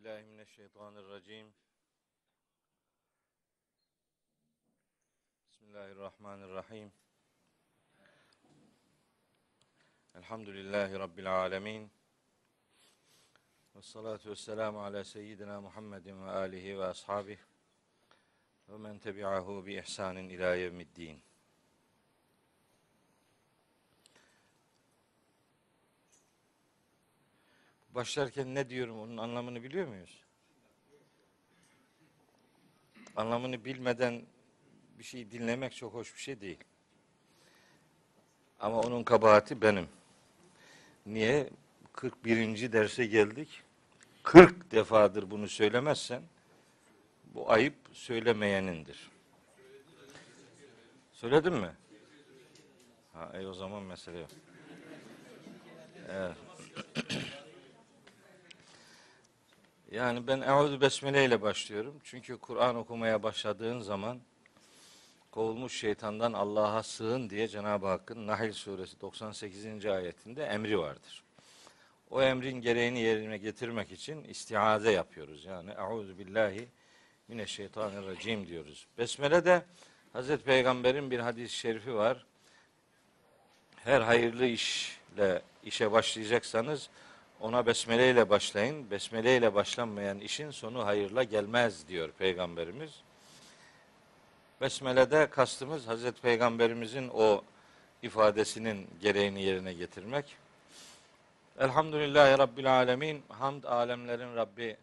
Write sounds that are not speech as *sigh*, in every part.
billahi mineşşeytanirracim. Bismillahirrahmanirrahim. Elhamdülillahi Rabbil alemin. Ve salatu ve selamu ala seyyidina Muhammedin ve alihi ve ashabihi ve men tebi'ahu bi ihsanin ila yevmiddin. Başlarken ne diyorum onun anlamını biliyor muyuz? Anlamını bilmeden bir şey dinlemek çok hoş bir şey değil. Ama onun kabahati benim. Niye? 41. derse geldik. 40 defadır bunu söylemezsen bu ayıp söylemeyenindir. Söyledin mi? Ha, e o zaman mesele yok. Evet. Yani ben Eûzü Besmele ile başlıyorum. Çünkü Kur'an okumaya başladığın zaman kovulmuş şeytandan Allah'a sığın diye Cenab-ı Hakk'ın Nahl suresi 98. ayetinde emri vardır. O emrin gereğini yerine getirmek için istiaze yapıyoruz. Yani Euzu billahi mineşşeytanirracim diyoruz. Besmele de Hazreti Peygamber'in bir hadis-i şerifi var. Her hayırlı işle işe başlayacaksanız ona besmele ile başlayın. Besmele ile başlanmayan işin sonu hayırla gelmez diyor Peygamberimiz. Besmele'de kastımız Hazreti Peygamberimizin o ifadesinin gereğini yerine getirmek. Elhamdülillahi Rabbil Alemin. Hamd alemlerin Rabbi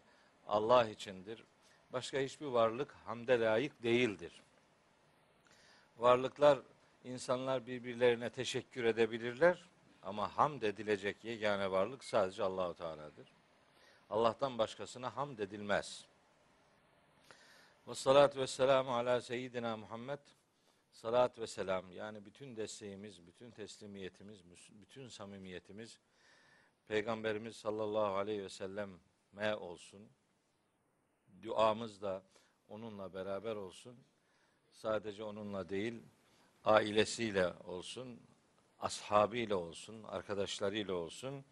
Allah içindir. Başka hiçbir varlık hamde layık değildir. Varlıklar, insanlar birbirlerine teşekkür edebilirler ama hamd edilecek yegane varlık sadece Allahu Teala'dır. Allah'tan başkasına hamd edilmez. Ve salatu ve selamu ala seyyidina Muhammed. Salat ve selam yani bütün desteğimiz, bütün teslimiyetimiz, bütün samimiyetimiz Peygamberimiz sallallahu aleyhi ve selleme olsun. Duamız da onunla beraber olsun. Sadece onunla değil, ailesiyle olsun, ashabıyla olsun, arkadaşlarıyla olsun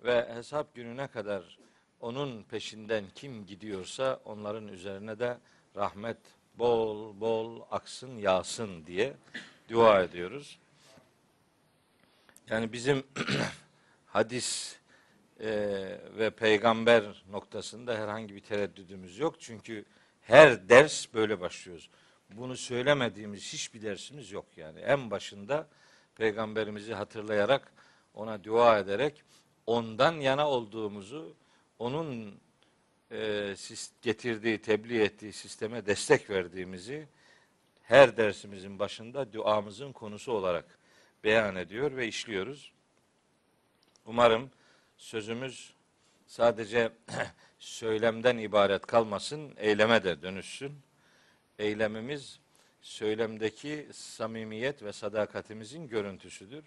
ve hesap gününe kadar onun peşinden kim gidiyorsa onların üzerine de rahmet bol bol aksın yağsın diye dua ediyoruz. Yani bizim *clears throat* hadis e, ve peygamber noktasında herhangi bir tereddüdümüz yok. Çünkü her ders böyle başlıyoruz. Bunu söylemediğimiz hiçbir dersimiz yok yani. En başında peygamberimizi hatırlayarak ona dua ederek ondan yana olduğumuzu onun e, getirdiği, tebliğ ettiği sisteme destek verdiğimizi her dersimizin başında duamızın konusu olarak beyan ediyor ve işliyoruz. Umarım sözümüz sadece *clears throat* söylemden ibaret kalmasın, eyleme de dönüşsün. Eylemimiz söylemdeki samimiyet ve sadakatimizin görüntüsüdür.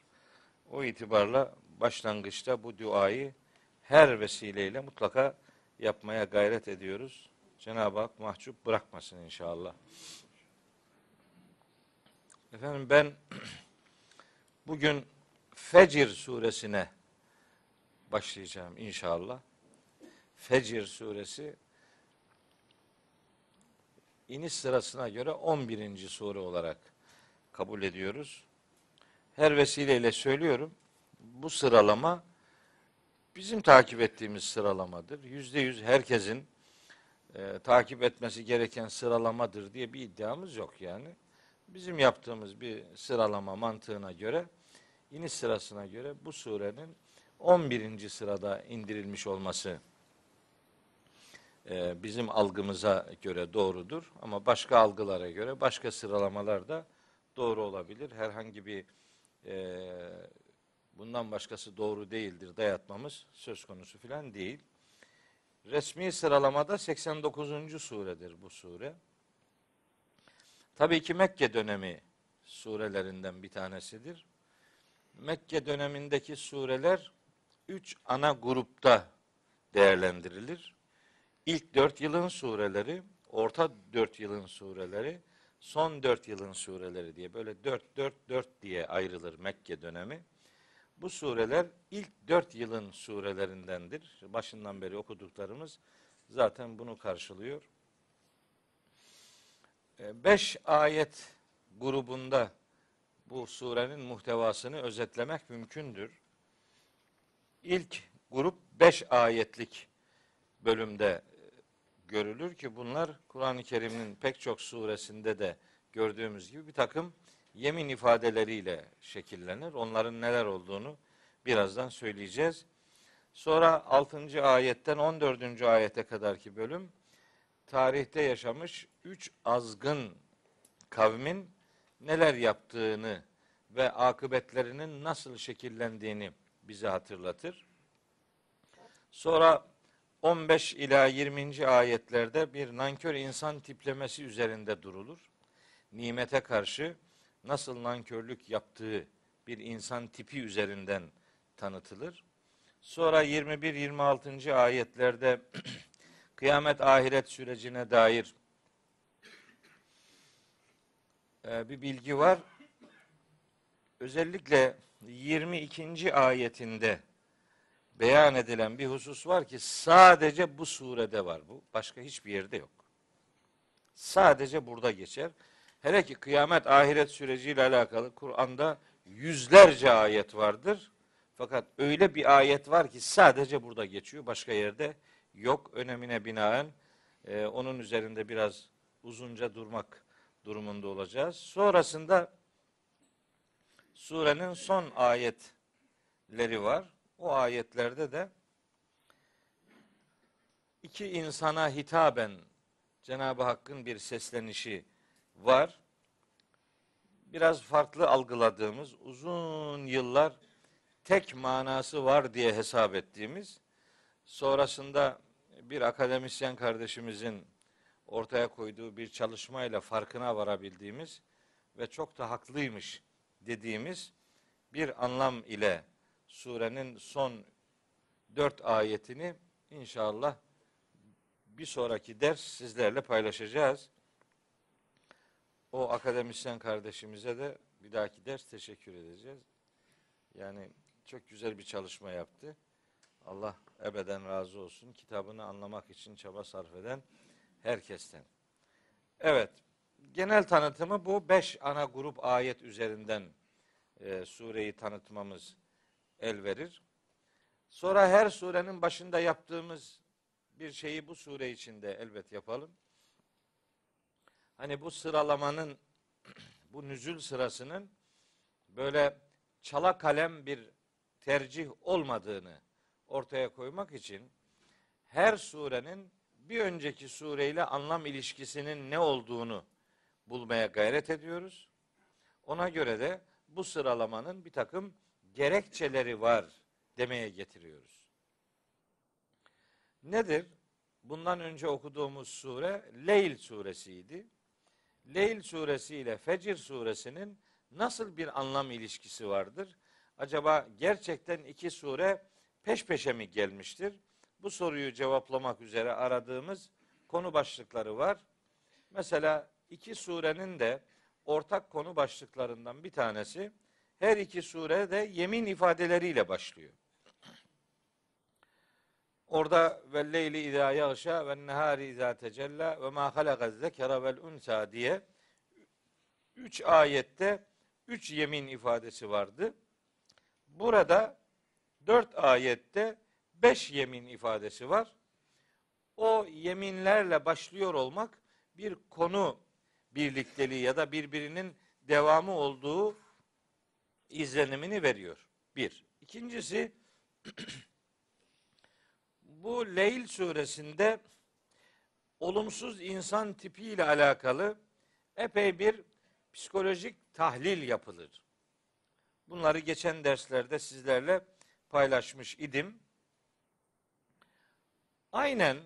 O itibarla başlangıçta bu duayı her vesileyle mutlaka yapmaya gayret ediyoruz. Cenab-ı Hak mahcup bırakmasın inşallah. Efendim ben *clears throat* bugün Fecir suresine başlayacağım inşallah. Fecir suresi iniş sırasına göre 11. sure olarak kabul ediyoruz. Her vesileyle söylüyorum. Bu sıralama bizim takip ettiğimiz sıralamadır. Yüzde yüz herkesin e, takip etmesi gereken sıralamadır diye bir iddiamız yok yani. Bizim yaptığımız bir sıralama mantığına göre, iniş sırasına göre bu surenin 11. sırada indirilmiş olması e, bizim algımıza göre doğrudur. Ama başka algılara göre başka sıralamalar da doğru olabilir. Herhangi bir e, bundan başkası doğru değildir dayatmamız söz konusu filan değil. Resmi sıralamada 89. suredir bu sure. Tabii ki Mekke dönemi surelerinden bir tanesidir. Mekke dönemindeki sureler üç ana grupta değerlendirilir. İlk dört yılın sureleri, orta dört yılın sureleri, son dört yılın sureleri diye böyle dört dört dört diye ayrılır Mekke dönemi. Bu sureler ilk dört yılın surelerindendir. Başından beri okuduklarımız zaten bunu karşılıyor. E, beş ayet grubunda bu surenin muhtevasını özetlemek mümkündür. İlk grup beş ayetlik bölümde görülür ki bunlar Kur'an-ı Kerim'in pek çok suresinde de gördüğümüz gibi bir takım yemin ifadeleriyle şekillenir. Onların neler olduğunu birazdan söyleyeceğiz. Sonra 6. ayetten 14. ayete kadarki bölüm tarihte yaşamış üç azgın kavmin neler yaptığını ve akıbetlerinin nasıl şekillendiğini bize hatırlatır. Sonra 15 ila 20. ayetlerde bir nankör insan tiplemesi üzerinde durulur. Nimete karşı nasıl nankörlük yaptığı bir insan tipi üzerinden tanıtılır. Sonra 21-26. ayetlerde *clears throat* kıyamet ahiret sürecine dair e, bir bilgi var. Özellikle 22. ayetinde beyan edilen bir husus var ki sadece bu surede var bu. Başka hiçbir yerde yok. Sadece burada geçer. Hele ki kıyamet ahiret süreciyle alakalı Kur'an'da yüzlerce ayet vardır. Fakat öyle bir ayet var ki sadece burada geçiyor. Başka yerde yok. Önemine binaen e, onun üzerinde biraz uzunca durmak durumunda olacağız. Sonrasında surenin son ayetleri var. O ayetlerde de iki insana hitaben Cenab-ı Hakk'ın bir seslenişi var. Biraz farklı algıladığımız, uzun yıllar tek manası var diye hesap ettiğimiz, sonrasında bir akademisyen kardeşimizin ortaya koyduğu bir çalışmayla farkına varabildiğimiz ve çok da haklıymış dediğimiz bir anlam ile surenin son dört ayetini inşallah bir sonraki ders sizlerle paylaşacağız. O akademisyen kardeşimize de bir dahaki ders teşekkür edeceğiz. Yani çok güzel bir çalışma yaptı. Allah ebeden razı olsun. Kitabını anlamak için çaba sarf eden herkesten. Evet, genel tanıtımı bu beş ana grup ayet üzerinden e, sureyi tanıtmamız el verir. Sonra her surenin başında yaptığımız bir şeyi bu sure içinde elbet yapalım. Hani bu sıralamanın, *clears throat* bu nüzül sırasının böyle çala kalem bir tercih olmadığını ortaya koymak için her surenin bir önceki sureyle anlam ilişkisinin ne olduğunu bulmaya gayret ediyoruz. Ona göre de bu sıralamanın bir takım gerekçeleri var demeye getiriyoruz. Nedir? Bundan önce okuduğumuz sure Leyl suresiydi. Leyl suresi ile Fecir suresinin nasıl bir anlam ilişkisi vardır? Acaba gerçekten iki sure peş peşe mi gelmiştir? Bu soruyu cevaplamak üzere aradığımız konu başlıkları var. Mesela iki surenin de ortak konu başlıklarından bir tanesi her iki sure de yemin ifadeleriyle başlıyor. Orada ve leyli izâ yağşâ ve nehâri izâ tecellâ ve mâ halakaz zekera vel unsa diye üç ayette üç yemin ifadesi vardı. Burada dört ayette beş yemin ifadesi var. O yeminlerle başlıyor olmak bir konu birlikteliği ya da birbirinin devamı olduğu izlenimini veriyor. Bir. İkincisi *clears throat* bu Leyl suresinde olumsuz insan tipiyle alakalı epey bir psikolojik tahlil yapılır. Bunları geçen derslerde sizlerle paylaşmış idim. Aynen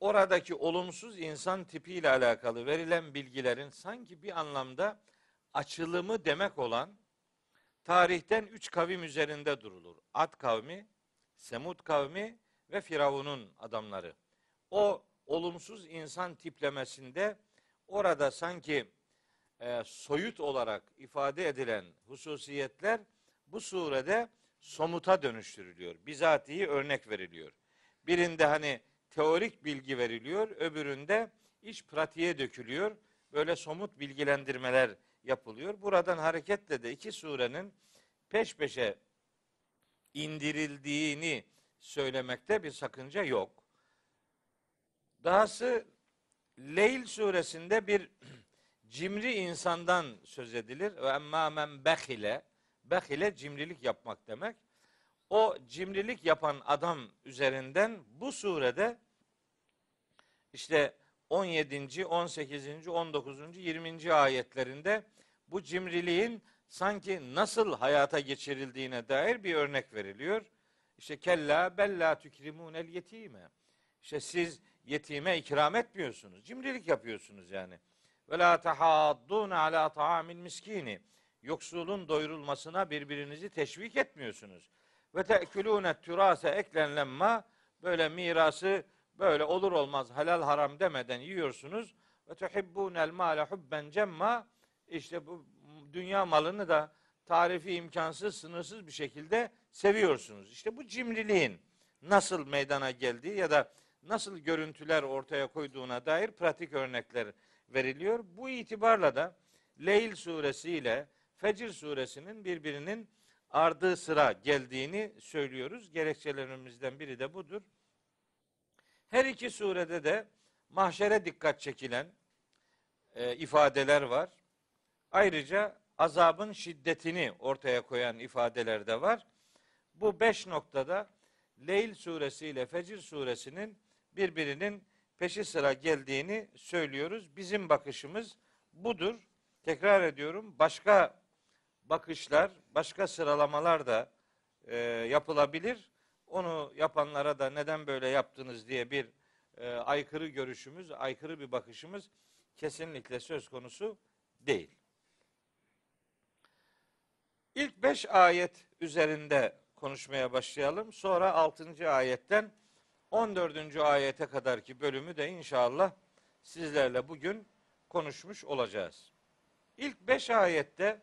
oradaki olumsuz insan tipiyle alakalı verilen bilgilerin sanki bir anlamda açılımı demek olan tarihten üç kavim üzerinde durulur. Ad kavmi, Semud kavmi ve Firavun'un adamları. O olumsuz insan tiplemesinde orada sanki e, soyut olarak ifade edilen hususiyetler bu surede somuta dönüştürülüyor. Bizatihi örnek veriliyor. Birinde hani teorik bilgi veriliyor, öbüründe iş pratiğe dökülüyor. Böyle somut bilgilendirmeler yapılıyor. Buradan hareketle de iki surenin peş peşe indirildiğini söylemekte bir sakınca yok. Dahası Leyl suresinde bir *clears throat* cimri insandan söz edilir. Ve emmâ men behile. Behile cimrilik yapmak demek. O cimrilik yapan adam üzerinden bu surede işte 17. 18. 19. 20. ayetlerinde bu cimriliğin sanki nasıl hayata geçirildiğine dair bir örnek veriliyor. İşte kella bella tükrimunel yetime. İşte siz yetime ikram etmiyorsunuz. Cimrilik yapıyorsunuz yani. Ve la tahaddun ala ta'amil miskini. Yoksulun doyurulmasına birbirinizi teşvik etmiyorsunuz. Ve te'kulûne türase eklen lemma. Böyle mirası böyle olur olmaz helal haram demeden yiyorsunuz. Ve tuhibbûnel mâle hubben cemma. İşte bu dünya malını da tarifi imkansız, sınırsız bir şekilde seviyorsunuz. İşte bu cimriliğin nasıl meydana geldiği ya da nasıl görüntüler ortaya koyduğuna dair pratik örnekler veriliyor. Bu itibarla da Leyl suresi ile Fecir suresinin birbirinin ardı sıra geldiğini söylüyoruz. Gerekçelerimizden biri de budur. Her iki surede de mahşere dikkat çekilen e, ifadeler var. Ayrıca azabın şiddetini ortaya koyan ifadeler de var. Bu beş noktada Leyl suresi ile Fecir suresinin birbirinin peşi sıra geldiğini söylüyoruz. Bizim bakışımız budur. Tekrar ediyorum başka bakışlar, başka sıralamalar da e, yapılabilir. Onu yapanlara da neden böyle yaptınız diye bir e, aykırı görüşümüz, aykırı bir bakışımız kesinlikle söz konusu değil. İlk beş ayet üzerinde konuşmaya başlayalım. Sonra altıncı ayetten 14. ayete kadarki bölümü de inşallah sizlerle bugün konuşmuş olacağız. İlk beş ayette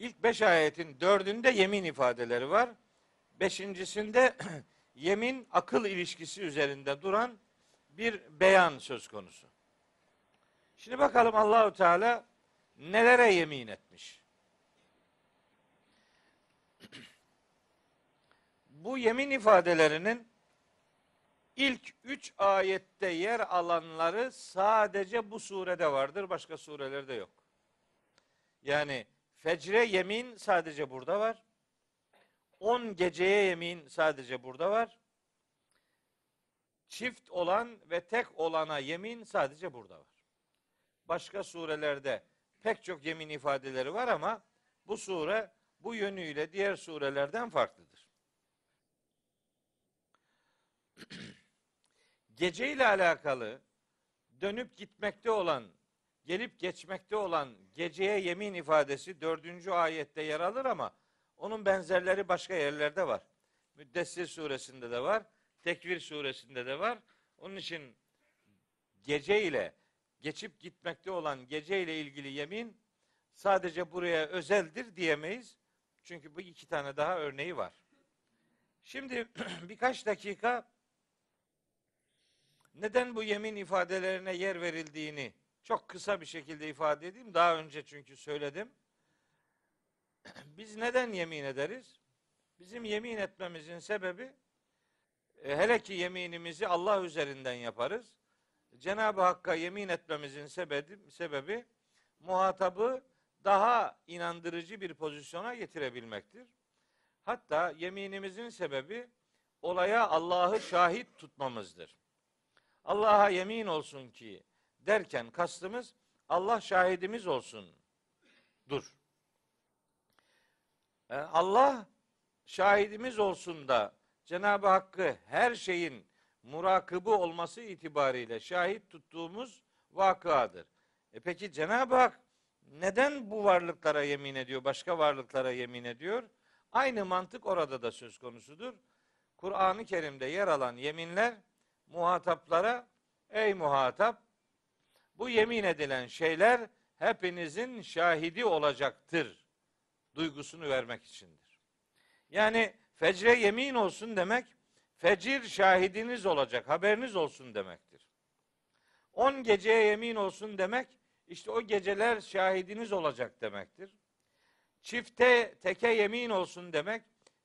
ilk beş ayetin dördünde yemin ifadeleri var. Beşincisinde *clears throat* yemin akıl ilişkisi üzerinde duran bir beyan söz konusu. Şimdi bakalım Allahu Teala nelere yemin etmiş? *clears throat* Bu yemin ifadelerinin ilk üç ayette yer alanları sadece bu surede vardır. Başka surelerde yok. Yani fecre yemin sadece burada var. On geceye yemin sadece burada var. Çift olan ve tek olana yemin sadece burada var. Başka surelerde pek çok yemin ifadeleri var ama bu sure bu yönüyle diğer surelerden farklıdır. *clears throat* Gece ile alakalı dönüp gitmekte olan, gelip geçmekte olan geceye yemin ifadesi dördüncü ayette yer alır ama onun benzerleri başka yerlerde var. Müddessir suresinde de var, Tekvir suresinde de var. Onun için gece ile geçip gitmekte olan gece ile ilgili yemin sadece buraya özeldir diyemeyiz. Çünkü bu iki tane daha örneği var. Şimdi *clears throat* birkaç dakika neden bu yemin ifadelerine yer verildiğini çok kısa bir şekilde ifade edeyim. Daha önce çünkü söyledim. *clears throat* Biz neden yemin ederiz? Bizim yemin etmemizin sebebi e, hele ki yeminimizi Allah üzerinden yaparız. Cenab-ı Hakk'a yemin etmemizin sebebi, sebebi muhatabı daha inandırıcı bir pozisyona getirebilmektir. Hatta yeminimizin sebebi olaya Allah'ı şahit tutmamızdır. Allah'a yemin olsun ki derken kastımız Allah şahidimiz olsun. Dur. E, Allah şahidimiz olsun da Cenab-ı Hakk'ı her şeyin murakıbı olması itibariyle şahit tuttuğumuz vakıadır. E peki Cenab-ı Hak neden bu varlıklara yemin ediyor, başka varlıklara yemin ediyor? Aynı mantık orada da söz konusudur. Kur'an-ı Kerim'de yer alan yeminler muhataplara ey muhatap bu yemin edilen şeyler hepinizin şahidi olacaktır duygusunu vermek içindir. Yani Fecre yemin olsun demek, fecir şahidiniz olacak, haberiniz olsun demektir. On geceye yemin olsun demek, işte o geceler şahidiniz olacak demektir. Çifte, teke yemin olsun demek,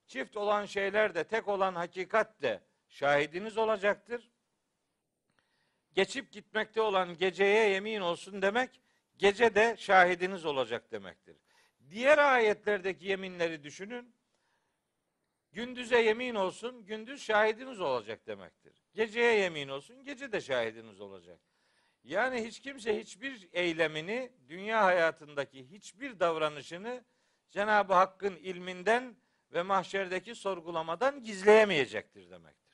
çift olan şeyler de, tek olan hakikat de şahidiniz olacaktır. Geçip gitmekte olan geceye yemin olsun demek, gece de şahidiniz olacak demektir. Diğer ayetlerdeki yeminleri düşünün. Gündüze yemin olsun, gündüz şahidiniz olacak demektir. Geceye yemin olsun, gece de şahidiniz olacak. Yani hiç kimse hiçbir eylemini, dünya hayatındaki hiçbir davranışını Cenab-ı Hakk'ın ilminden ve mahşerdeki sorgulamadan gizleyemeyecektir demektir.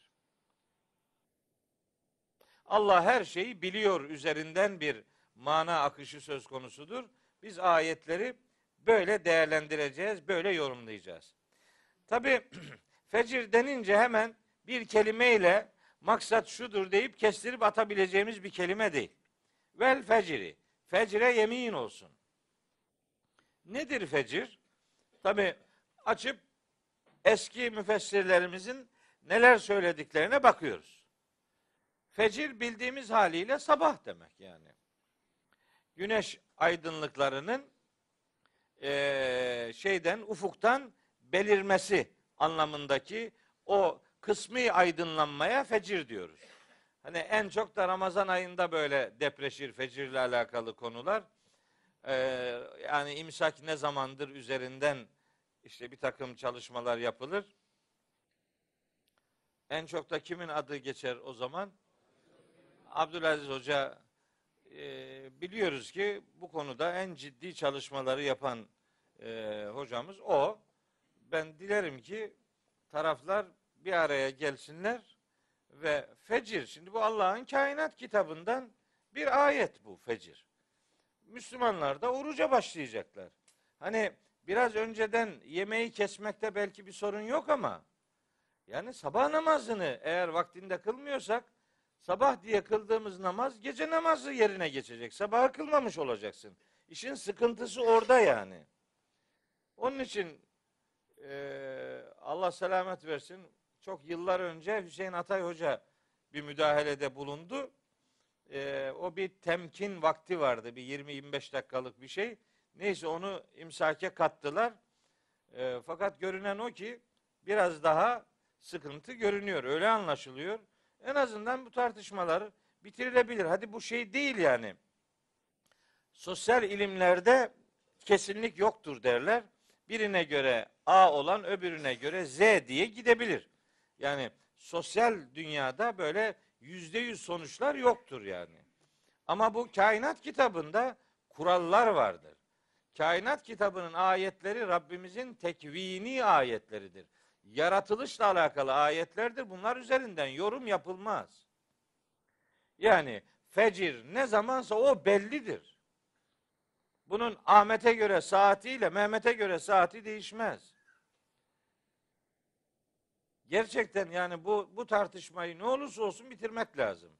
Allah her şeyi biliyor üzerinden bir mana akışı söz konusudur. Biz ayetleri böyle değerlendireceğiz, böyle yorumlayacağız. Tabi *clears throat* fecir denince hemen bir kelimeyle maksat şudur deyip kestirip atabileceğimiz bir kelime değil. Vel feciri. Fecre yemin olsun. Nedir fecir? Tabi açıp eski müfessirlerimizin neler söylediklerine bakıyoruz. Fecir bildiğimiz haliyle sabah demek yani. Güneş aydınlıklarının e, şeyden ufuktan belirmesi anlamındaki o kısmi aydınlanmaya fecir diyoruz. Hani en çok da Ramazan ayında böyle depreşir fecirle alakalı konular. Ee, yani imsak ne zamandır üzerinden işte bir takım çalışmalar yapılır. En çok da kimin adı geçer o zaman? Abdülaziz Hoca e, biliyoruz ki bu konuda en ciddi çalışmaları yapan e, hocamız o. Ben dilerim ki taraflar bir araya gelsinler ve fecir. Şimdi bu Allah'ın kainat kitabından bir ayet bu fecir. Müslümanlar da oruca başlayacaklar. Hani biraz önceden yemeği kesmekte belki bir sorun yok ama yani sabah namazını eğer vaktinde kılmıyorsak sabah diye kıldığımız namaz gece namazı yerine geçecek. Sabahı kılmamış olacaksın. İşin sıkıntısı orada yani. Onun için e, Allah selamet versin. Çok yıllar önce Hüseyin Atay Hoca bir müdahalede bulundu. E, o bir temkin vakti vardı. Bir 20-25 dakikalık bir şey. Neyse onu imsake kattılar. E, fakat görünen o ki biraz daha sıkıntı görünüyor. Öyle anlaşılıyor. En azından bu tartışmalar bitirilebilir. Hadi bu şey değil yani. Sosyal ilimlerde kesinlik yoktur derler. Birine göre A olan öbürüne göre Z diye gidebilir. Yani sosyal dünyada böyle yüzde yüz sonuçlar yoktur yani. Ama bu kainat kitabında kurallar vardır. Kainat kitabının ayetleri Rabbimizin tekvini ayetleridir. Yaratılışla alakalı ayetlerdir. Bunlar üzerinden yorum yapılmaz. Yani fecir ne zamansa o bellidir. Bunun Ahmet'e göre saatiyle Mehmet'e göre saati değişmez. Gerçekten yani bu bu tartışmayı ne olursa olsun bitirmek lazım.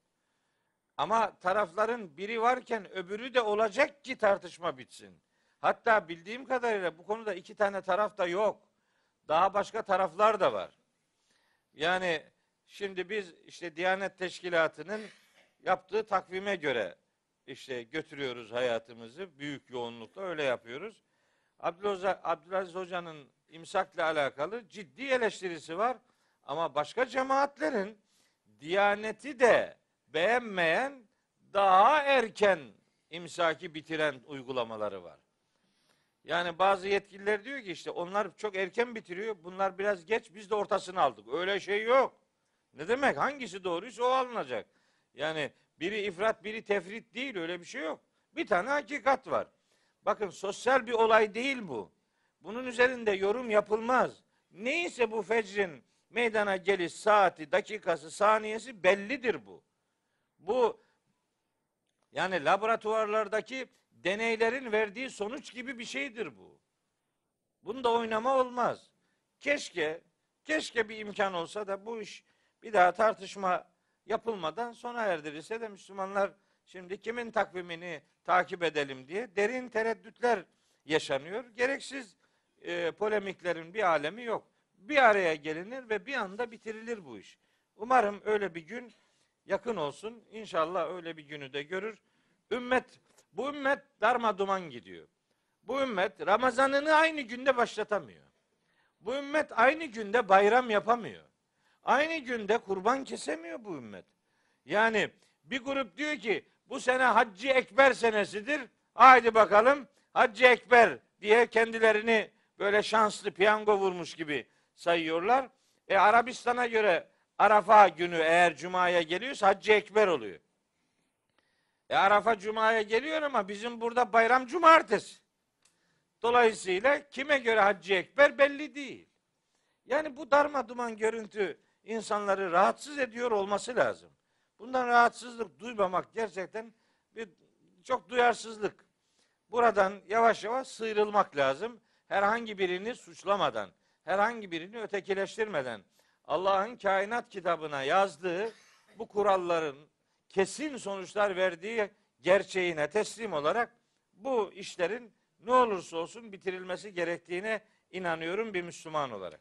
Ama tarafların biri varken öbürü de olacak ki tartışma bitsin. Hatta bildiğim kadarıyla bu konuda iki tane taraf da yok. Daha başka taraflar da var. Yani şimdi biz işte Diyanet Teşkilatı'nın yaptığı takvime göre işte götürüyoruz hayatımızı büyük yoğunlukla öyle yapıyoruz. Abdülaziz Hoca'nın imsakla alakalı ciddi eleştirisi var. Ama başka cemaatlerin Diyaneti de beğenmeyen daha erken imsaki bitiren uygulamaları var. Yani bazı yetkililer diyor ki işte onlar çok erken bitiriyor. Bunlar biraz geç biz de ortasını aldık. Öyle şey yok. Ne demek? Hangisi doğruysa o alınacak. Yani biri ifrat biri tefrit değil öyle bir şey yok. Bir tane hakikat var. Bakın sosyal bir olay değil bu. Bunun üzerinde yorum yapılmaz. Neyse bu fecrin meydana geliş saati, dakikası, saniyesi bellidir bu. Bu yani laboratuvarlardaki deneylerin verdiği sonuç gibi bir şeydir bu. Bunda oynama olmaz. Keşke, keşke bir imkan olsa da bu iş bir daha tartışma yapılmadan sona erdirilse de Müslümanlar şimdi kimin takvimini takip edelim diye derin tereddütler yaşanıyor. Gereksiz e, polemiklerin bir alemi yok. bir araya gelinir ve bir anda bitirilir bu iş. Umarım öyle bir gün yakın olsun. İnşallah öyle bir günü de görür. Ümmet, bu ümmet darma duman gidiyor. Bu ümmet Ramazan'ını aynı günde başlatamıyor. Bu ümmet aynı günde bayram yapamıyor. Aynı günde kurban kesemiyor bu ümmet. Yani bir grup diyor ki bu sene Haccı Ekber senesidir. Haydi bakalım Haccı Ekber diye kendilerini böyle şanslı piyango vurmuş gibi sayıyorlar. E Arabistan'a göre Arafa günü eğer Cuma'ya geliyorsa Haccı Ekber oluyor. E Arafa Cuma'ya geliyor ama bizim burada bayram cumartesi. Dolayısıyla kime göre Haccı Ekber belli değil. Yani bu darma duman görüntü insanları rahatsız ediyor olması lazım. Bundan rahatsızlık duymamak gerçekten bir çok duyarsızlık. Buradan yavaş yavaş sıyrılmak lazım. Herhangi birini suçlamadan, herhangi birini ötekileştirmeden Allah'ın kainat kitabına yazdığı bu kuralların kesin sonuçlar verdiği gerçeğine teslim olarak bu işlerin ne olursa olsun bitirilmesi gerektiğine inanıyorum bir Müslüman olarak.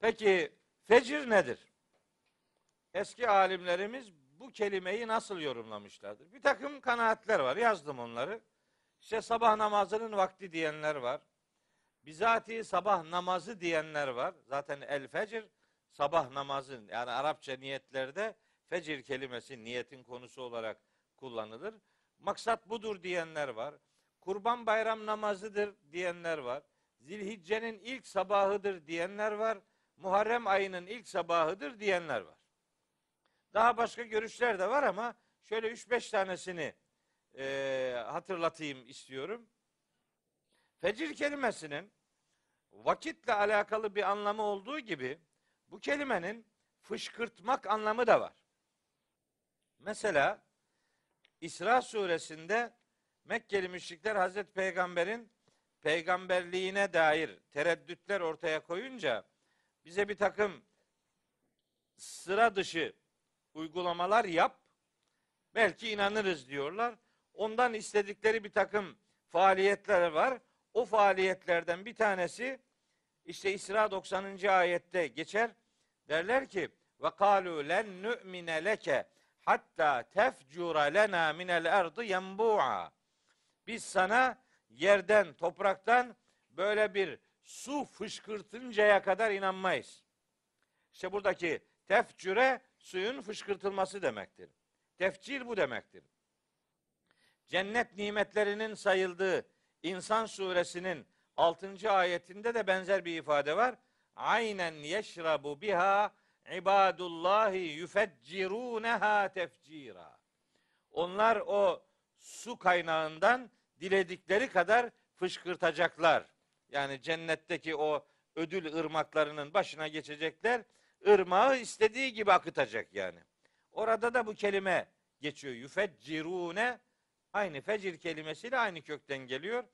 Peki fecir nedir? Eski alimlerimiz bu kelimeyi nasıl yorumlamışlardır? Bir takım kanaatler var. Yazdım onları. İşte sabah namazının vakti diyenler var. Bizatihi sabah namazı diyenler var. Zaten el fecir sabah namazı yani Arapça niyetlerde fecir kelimesi niyetin konusu olarak kullanılır. Maksat budur diyenler var. Kurban bayram namazıdır diyenler var. Zilhicce'nin ilk sabahıdır diyenler var. Muharrem ayının ilk sabahıdır diyenler var. Daha başka görüşler de var ama şöyle 3-5 tanesini e, hatırlatayım istiyorum. Fecir kelimesinin vakitle alakalı bir anlamı olduğu gibi bu kelimenin fışkırtmak anlamı da var. Mesela İsra suresinde Mekkeli müşrikler Hazreti Peygamber'in peygamberliğine dair tereddütler ortaya koyunca bize bir takım sıra dışı uygulamalar yap. Belki inanırız diyorlar. Ondan istedikleri bir takım faaliyetler var. O faaliyetlerden bir tanesi işte İsra 90. ayette geçer. Derler ki ve kalu len nu'mine leke hatta tefcura lena minel erdi yenbu'a. Biz sana yerden, topraktan böyle bir su fışkırtıncaya kadar inanmayız. İşte buradaki tefcüre suyun fışkırtılması demektir. Tefcir bu demektir. Cennet nimetlerinin sayıldığı İnsan suresinin 6. ayetinde de benzer bir ifade var. Aynen yeşrabu biha ibadullahi yufecciruneha tefcira. Onlar o su kaynağından diledikleri kadar fışkırtacaklar. Yani cennetteki o ödül ırmaklarının başına geçecekler. Irmağı istediği gibi akıtacak yani. Orada da bu kelime geçiyor. Yüfeccirune aynı fecir kelimesiyle aynı kökten geliyor.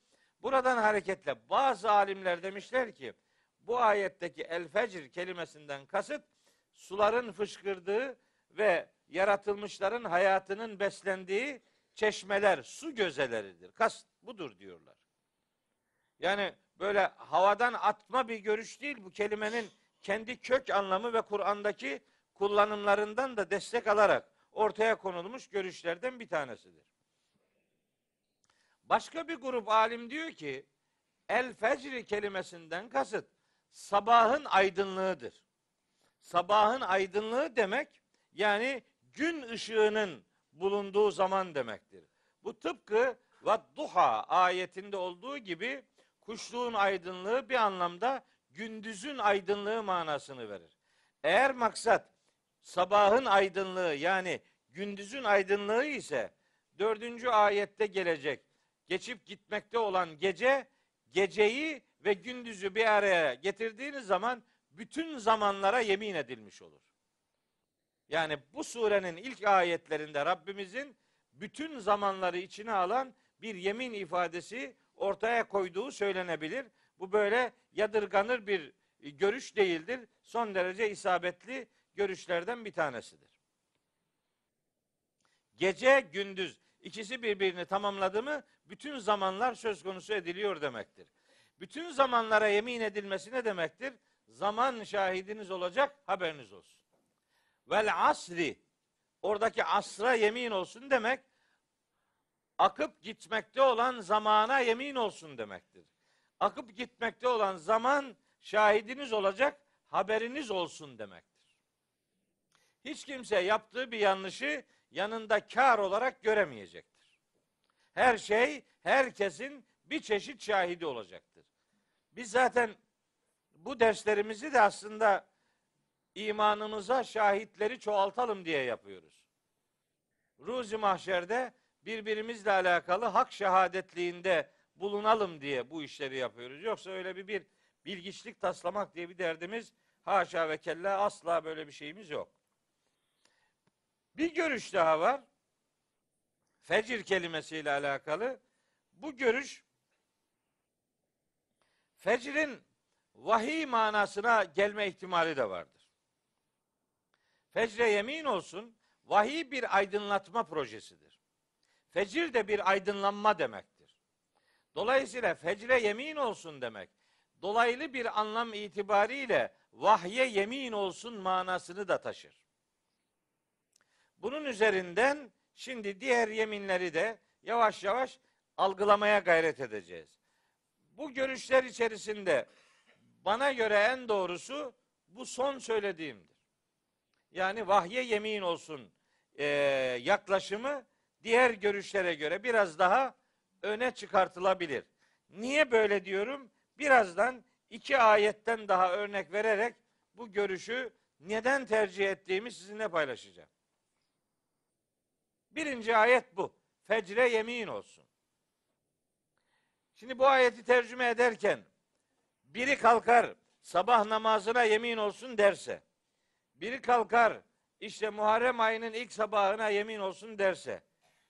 Buradan hareketle bazı alimler demişler ki bu ayetteki el fecir kelimesinden kasıt suların fışkırdığı ve yaratılmışların hayatının beslendiği çeşmeler, su gözeleridir. Kast budur diyorlar. Yani böyle havadan atma bir görüş değil bu kelimenin kendi kök anlamı ve Kur'an'daki kullanımlarından da destek alarak ortaya konulmuş görüşlerden bir tanesidir. Başka bir grup alim diyor ki el fecri kelimesinden kasıt sabahın aydınlığıdır. Sabahın aydınlığı demek yani gün ışığının bulunduğu zaman demektir. Bu tıpkı ve duha ayetinde olduğu gibi kuşluğun aydınlığı bir anlamda gündüzün aydınlığı manasını verir. Eğer maksat sabahın aydınlığı yani gündüzün aydınlığı ise dördüncü ayette gelecek geçip gitmekte olan gece geceyi ve gündüzü bir araya getirdiğiniz zaman bütün zamanlara yemin edilmiş olur. Yani bu surenin ilk ayetlerinde Rabbimizin bütün zamanları içine alan bir yemin ifadesi ortaya koyduğu söylenebilir. Bu böyle yadırganır bir görüş değildir. Son derece isabetli görüşlerden bir tanesidir. Gece gündüz ikisi birbirini tamamladı mı bütün zamanlar söz konusu ediliyor demektir. Bütün zamanlara yemin edilmesi ne demektir? Zaman şahidiniz olacak, haberiniz olsun. Vel asri, oradaki asra yemin olsun demek, akıp gitmekte olan zamana yemin olsun demektir. Akıp gitmekte olan zaman şahidiniz olacak, haberiniz olsun demektir. Hiç kimse yaptığı bir yanlışı yanında kar olarak göremeyecektir. Her şey herkesin bir çeşit şahidi olacaktır. Biz zaten bu derslerimizi de aslında imanımıza şahitleri çoğaltalım diye yapıyoruz. Ruzi mahşerde birbirimizle alakalı hak şehadetliğinde bulunalım diye bu işleri yapıyoruz. Yoksa öyle bir, bir bilgiçlik taslamak diye bir derdimiz haşa ve kella asla böyle bir şeyimiz yok. Bir görüş daha var. Fecir kelimesiyle alakalı. Bu görüş fecrin vahiy manasına gelme ihtimali de vardır. Fecre yemin olsun vahiy bir aydınlatma projesidir. Fecir de bir aydınlanma demektir. Dolayısıyla fecre yemin olsun demek dolaylı bir anlam itibariyle vahye yemin olsun manasını da taşır. Bunun üzerinden şimdi diğer yeminleri de yavaş yavaş algılamaya gayret edeceğiz. Bu görüşler içerisinde bana göre en doğrusu bu son söylediğimdir. Yani vahye yemin olsun e, yaklaşımı diğer görüşlere göre biraz daha öne çıkartılabilir. Niye böyle diyorum? Birazdan iki ayetten daha örnek vererek bu görüşü neden tercih ettiğimi sizinle paylaşacağım. Birinci ayet bu. Fecre yemin olsun. Şimdi bu ayeti tercüme ederken biri kalkar sabah namazına yemin olsun derse, biri kalkar işte Muharrem ayının ilk sabahına yemin olsun derse,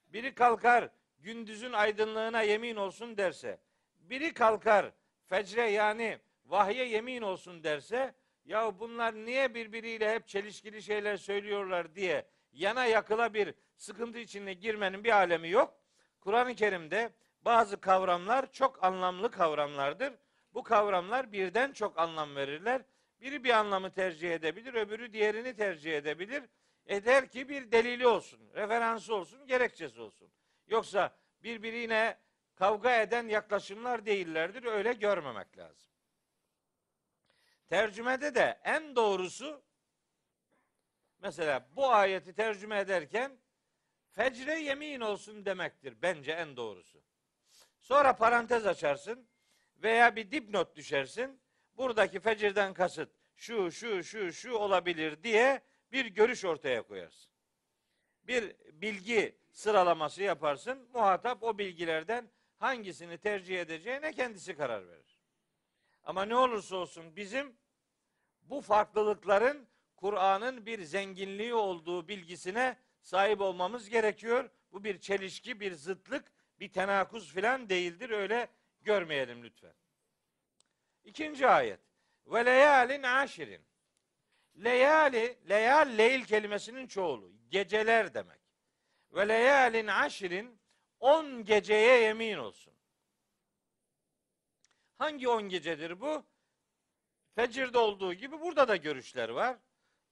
biri kalkar gündüzün aydınlığına yemin olsun derse, biri kalkar fecre yani vahye yemin olsun derse, ya bunlar niye birbiriyle hep çelişkili şeyler söylüyorlar diye yana yakıla bir sıkıntı içine girmenin bir alemi yok. Kur'an-ı Kerim'de bazı kavramlar çok anlamlı kavramlardır. Bu kavramlar birden çok anlam verirler. Biri bir anlamı tercih edebilir, öbürü diğerini tercih edebilir. Eder ki bir delili olsun, referansı olsun, gerekçesi olsun. Yoksa birbirine kavga eden yaklaşımlar değillerdir. Öyle görmemek lazım. Tercümede de en doğrusu mesela bu ayeti tercüme ederken fecre yemin olsun demektir bence en doğrusu. Sonra parantez açarsın veya bir dipnot düşersin. Buradaki fecirden kasıt şu şu şu şu olabilir diye bir görüş ortaya koyarsın. Bir bilgi sıralaması yaparsın. Muhatap o bilgilerden hangisini tercih edeceğine kendisi karar verir. Ama ne olursa olsun bizim bu farklılıkların Kur'an'ın bir zenginliği olduğu bilgisine sahip olmamız gerekiyor. Bu bir çelişki, bir zıtlık, bir tenakuz filan değildir. Öyle görmeyelim lütfen. İkinci ayet. Ve leyalin aşirin. Leyali, leyal leyl kelimesinin çoğulu. Geceler demek. Ve leyalin aşirin on geceye yemin olsun. Hangi on gecedir bu? Fecirde olduğu gibi burada da görüşler var.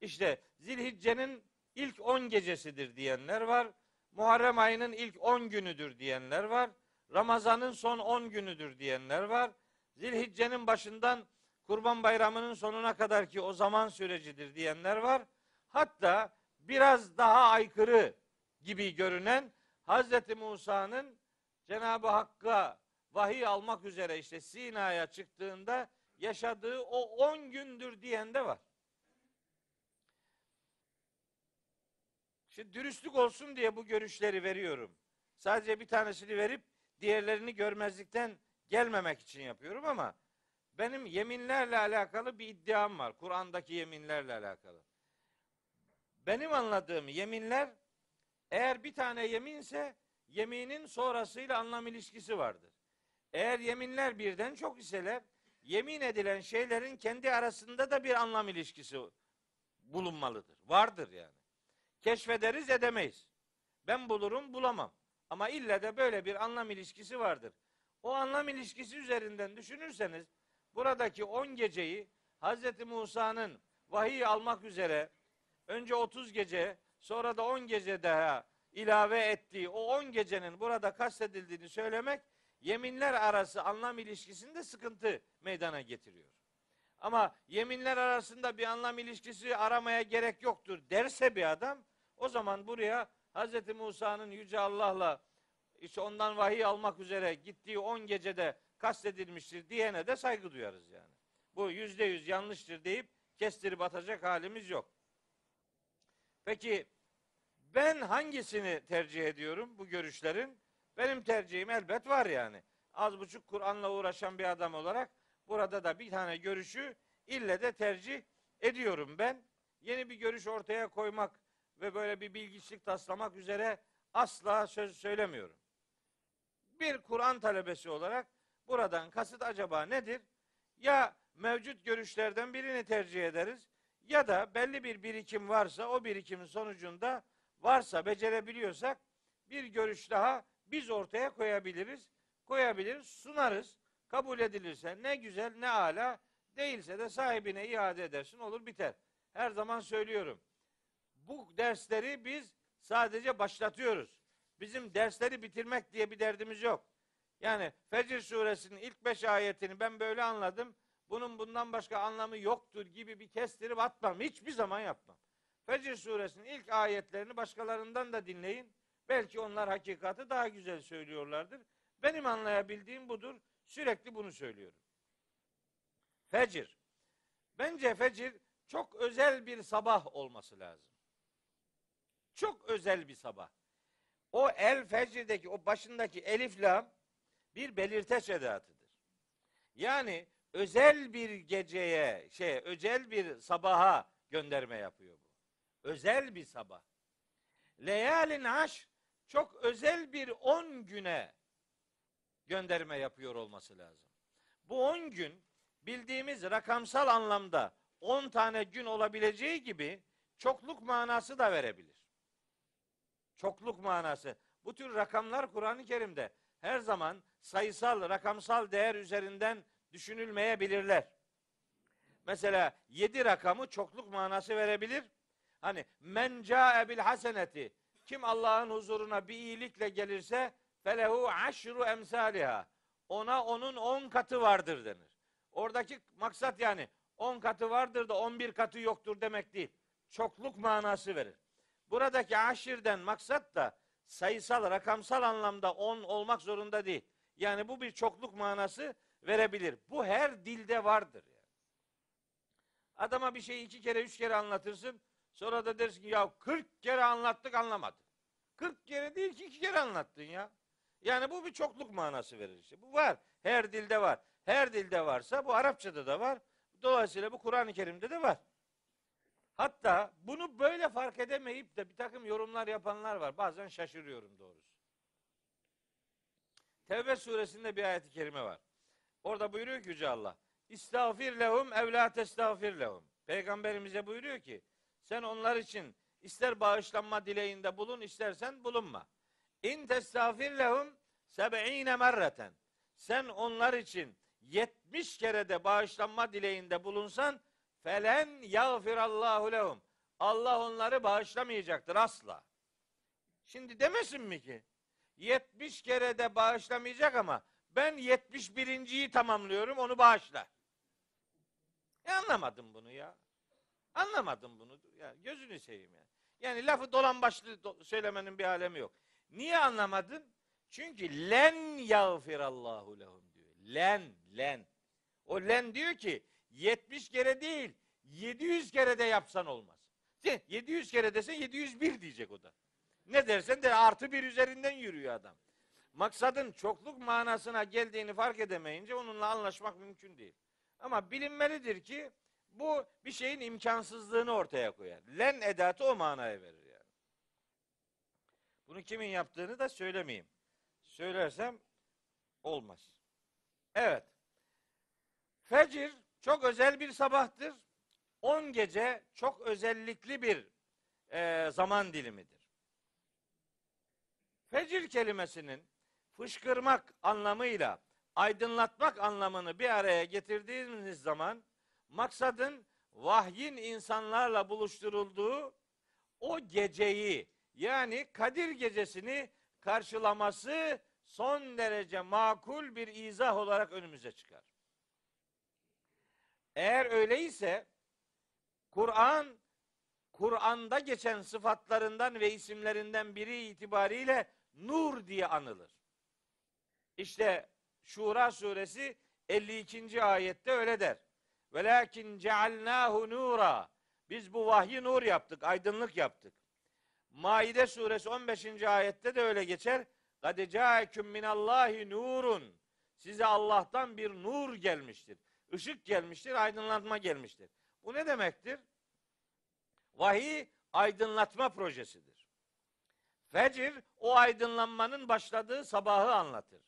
İşte Zilhicce'nin ilk on gecesidir diyenler var. Muharrem ayının ilk on günüdür diyenler var. Ramazan'ın son on günüdür diyenler var. Zilhicce'nin başından Kurban Bayramı'nın sonuna kadar ki o zaman sürecidir diyenler var. Hatta biraz daha aykırı gibi görünen Hazreti Musa'nın Cenab-ı Hakk'a vahiy almak üzere işte Sina'ya çıktığında yaşadığı o 10 gündür diyen de var. Şimdi dürüstlük olsun diye bu görüşleri veriyorum. Sadece bir tanesini verip diğerlerini görmezlikten gelmemek için yapıyorum ama benim yeminlerle alakalı bir iddiam var. Kur'an'daki yeminlerle alakalı. Benim anladığım yeminler eğer bir tane yeminse yeminin sonrasıyla anlam ilişkisi vardır. Eğer yeminler birden çok iseler yemin edilen şeylerin kendi arasında da bir anlam ilişkisi bulunmalıdır. Vardır yani. Keşfederiz edemeyiz. Ben bulurum bulamam. Ama ille de böyle bir anlam ilişkisi vardır. O anlam ilişkisi üzerinden düşünürseniz buradaki 10 geceyi Hz. Musa'nın vahiy almak üzere önce 30 gece sonra da 10 gece daha ilave ettiği o 10 gecenin burada kastedildiğini söylemek yeminler arası anlam ilişkisinde sıkıntı meydana getiriyor. Ama yeminler arasında bir anlam ilişkisi aramaya gerek yoktur derse bir adam o zaman buraya Hz. Musa'nın Yüce Allah'la işte ondan vahiy almak üzere gittiği 10 gecede kastedilmiştir diyene de saygı duyarız yani. Bu yüzde yüz yanlıştır deyip kestirip atacak halimiz yok. Peki ben hangisini tercih ediyorum bu görüşlerin? Benim tercihim elbet var yani. Az buçuk Kur'an'la uğraşan bir adam olarak burada da bir tane görüşü ille de tercih ediyorum ben. Yeni bir görüş ortaya koymak ve böyle bir bilgiçlik taslamak üzere asla söz söylemiyorum. Bir Kur'an talebesi olarak buradan kasıt acaba nedir? Ya mevcut görüşlerden birini tercih ederiz ya da belli bir birikim varsa o birikimin sonucunda varsa becerebiliyorsak bir görüş daha biz ortaya koyabiliriz. Koyabiliriz, sunarız. Kabul edilirse ne güzel ne ala değilse de sahibine iade edersin olur biter. Her zaman söylüyorum. Bu dersleri biz sadece başlatıyoruz. Bizim dersleri bitirmek diye bir derdimiz yok. Yani Fecr suresinin ilk beş ayetini ben böyle anladım. Bunun bundan başka anlamı yoktur gibi bir kestirip atmam. Hiçbir zaman yapmam. Fecr suresinin ilk ayetlerini başkalarından da dinleyin. Belki onlar hakikati daha güzel söylüyorlardır. Benim anlayabildiğim budur. Sürekli bunu söylüyorum. Fecir. Bence fecir çok özel bir sabah olması lazım. Çok özel bir sabah. O el fecirdeki o başındaki elif lam bir belirteç edatıdır. Yani özel bir geceye, şey, özel bir sabaha gönderme yapıyor bu. Özel bir sabah. Leyalin aş çok özel bir on güne gönderme yapıyor olması lazım. Bu on gün bildiğimiz rakamsal anlamda on tane gün olabileceği gibi çokluk manası da verebilir. Çokluk manası. Bu tür rakamlar Kur'an-ı Kerim'de her zaman sayısal, rakamsal değer üzerinden düşünülmeyebilirler. Mesela yedi rakamı çokluk manası verebilir. Hani men ca'e bil haseneti kim Allah'ın huzuruna bir iyilikle gelirse felehu aşru emsaliha. Ona onun on katı vardır denir. Oradaki maksat yani on katı vardır da on bir katı yoktur demek değil. Çokluk manası verir. Buradaki aşirden maksat da sayısal, rakamsal anlamda on olmak zorunda değil. Yani bu bir çokluk manası verebilir. Bu her dilde vardır. Yani. Adama bir şeyi iki kere, üç kere anlatırsın. Sonra da dersin ki ya 40 kere anlattık anlamadı. 40 kere değil ki iki kere anlattın ya. Yani bu bir çokluk manası verir işte. Bu var. Her dilde var. Her dilde varsa bu Arapçada da var. Dolayısıyla bu Kur'an-ı Kerim'de de var. Hatta bunu böyle fark edemeyip de bir takım yorumlar yapanlar var. Bazen şaşırıyorum doğrusu. Tevbe suresinde bir ayet-i kerime var. Orada buyuruyor ki Yüce Allah. İstağfir lehum ev la testağfir lehum. Peygamberimize buyuruyor ki sen onlar için ister bağışlanma dileğinde bulun istersen bulunma. İn testağfir lehum seb'ine merreten. Sen onlar için 70 kere de bağışlanma dileğinde bulunsan felen yağfirallahu lehum. Allah onları bağışlamayacaktır asla. Şimdi demesin mi ki 70 kere de bağışlamayacak ama ben 71.yi tamamlıyorum onu bağışla. E anlamadım bunu ya. Anlamadım bunu. Ya gözünü seveyim ya. Yani lafı dolan başlı söylemenin bir alemi yok. Niye anlamadın? Çünkü len yağfirallahu lehum diyor. Len, len. O len diyor ki 70 kere değil 700 kere de yapsan olmaz. 700 kere desen 701 diyecek o da. Ne dersen de artı bir üzerinden yürüyor adam. Maksadın çokluk manasına geldiğini fark edemeyince onunla anlaşmak mümkün değil. Ama bilinmelidir ki bu bir şeyin imkansızlığını ortaya koyar. Len edatı o manaya verir. Bunu kimin yaptığını da söylemeyeyim. Söylersem olmaz. Evet. Fecir çok özel bir sabahtır. 10 gece çok özellikli bir e, zaman dilimidir. Fecir kelimesinin fışkırmak anlamıyla aydınlatmak anlamını bir araya getirdiğiniz zaman maksadın vahyin insanlarla buluşturulduğu o geceyi yani Kadir gecesini karşılaması son derece makul bir izah olarak önümüze çıkar. Eğer öyleyse Kur'an Kur'an'da geçen sıfatlarından ve isimlerinden biri itibariyle nur diye anılır. İşte Şura suresi 52. ayette öyle der. Velakin cealnahu nura. Biz bu vahyi nur yaptık, aydınlık yaptık. Maide suresi 15. ayette de öyle geçer. Kad ca'ekum minallahi nurun. Size Allah'tan bir nur gelmiştir. Işık gelmiştir, aydınlatma gelmiştir. Bu ne demektir? Vahiy aydınlatma projesidir. Fecir o aydınlanmanın başladığı sabahı anlatır.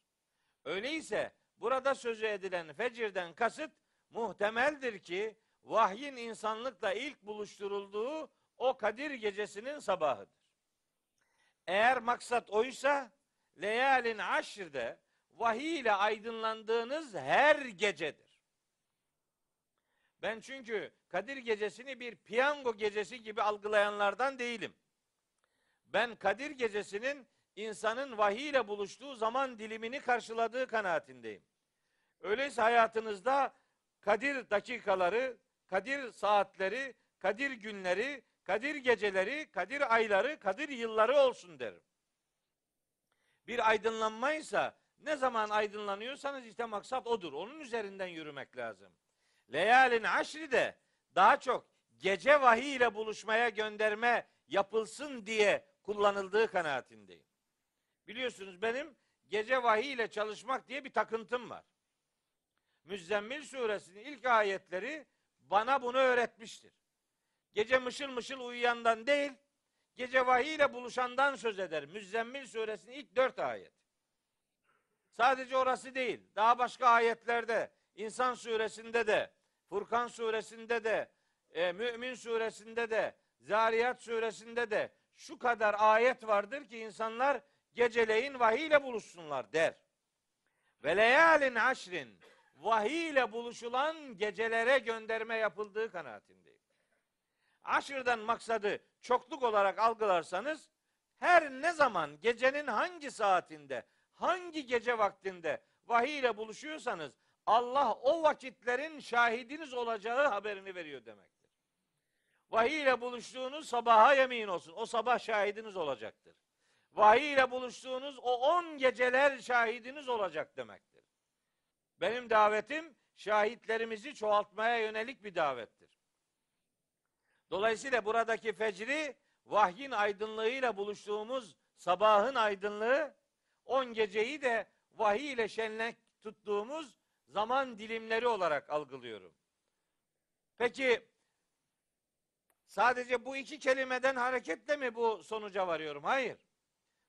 Öyleyse burada sözü edilen fecirden kasıt muhtemeldir ki vahyin insanlıkla ilk buluşturulduğu o Kadir gecesinin sabahıdır. Eğer maksat oysa leyalin aşrde vahiy ile aydınlandığınız her gecedir. Ben çünkü Kadir gecesini bir piyango gecesi gibi algılayanlardan değilim. Ben Kadir gecesinin insanın vahiy ile buluştuğu zaman dilimini karşıladığı kanaatindeyim. Öyleyse hayatınızda Kadir dakikaları, Kadir saatleri, Kadir günleri, Kadir geceleri, Kadir ayları, Kadir yılları olsun derim. Bir aydınlanmaysa ne zaman aydınlanıyorsanız işte maksat odur. Onun üzerinden yürümek lazım. Leyalin aşri de daha çok gece vahiy ile buluşmaya gönderme yapılsın diye kullanıldığı kanaatindeyim. Biliyorsunuz benim gece vahiy ile çalışmak diye bir takıntım var. Müzzemmil suresinin ilk ayetleri bana bunu öğretmiştir. Gece mışıl mışıl uyuyandan değil, gece vahiy ile buluşandan söz eder. Müzzemmil suresinin ilk dört ayet. Sadece orası değil, daha başka ayetlerde, İnsan suresinde de, Furkan suresinde de, e, Mümin suresinde de, Zariyat suresinde de şu kadar ayet vardır ki insanlar geceleyin vahiy ile buluşsunlar der. Ve leyalin aşrin vahiy ile buluşulan gecelere gönderme yapıldığı kanaatindeyim. Aşırdan maksadı çokluk olarak algılarsanız her ne zaman gecenin hangi saatinde, hangi gece vaktinde vahiy ile buluşuyorsanız Allah o vakitlerin şahidiniz olacağı haberini veriyor demektir. Vahiy ile buluştuğunuz sabaha yemin olsun. O sabah şahidiniz olacaktır. Vahiy ile buluştuğunuz o on geceler şahidiniz olacak demektir. Benim davetim şahitlerimizi çoğaltmaya yönelik bir davettir. Dolayısıyla buradaki fecri vahyin aydınlığıyla buluştuğumuz sabahın aydınlığı, on geceyi de vahiy ile şenlik tuttuğumuz zaman dilimleri olarak algılıyorum. Peki sadece bu iki kelimeden hareketle mi bu sonuca varıyorum? Hayır.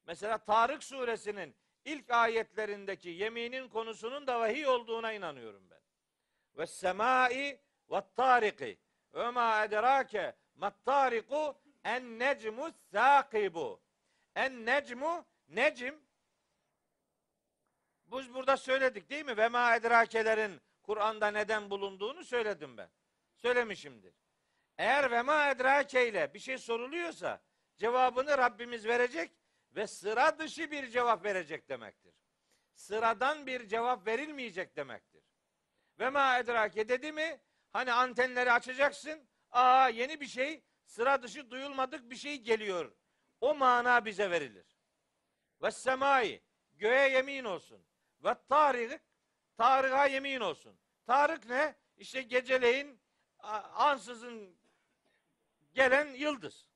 Mesela Tarık suresinin ilk ayetlerindeki yeminin konusunun da vahiy olduğuna inanıyorum ben. Ve semai ve tariki ve ma edrake mattariku en necmu sakibu. En necmu necim biz burada söyledik değil mi? Ve ma edrakelerin Kur'an'da neden bulunduğunu söyledim ben. Söylemişimdir. Eğer ve ma edrake ile bir şey soruluyorsa cevabını Rabbimiz verecek ve sıra dışı bir cevap verecek demektir. Sıradan bir cevap verilmeyecek demektir. Ve ma edrake dedi mi hani antenleri açacaksın. Aa yeni bir şey sıra dışı duyulmadık bir şey geliyor. O mana bize verilir. Ve semai göğe yemin olsun. Ve tarık Tarık'a yemin olsun. Tarık ne? İşte geceleyin ansızın gelen yıldız.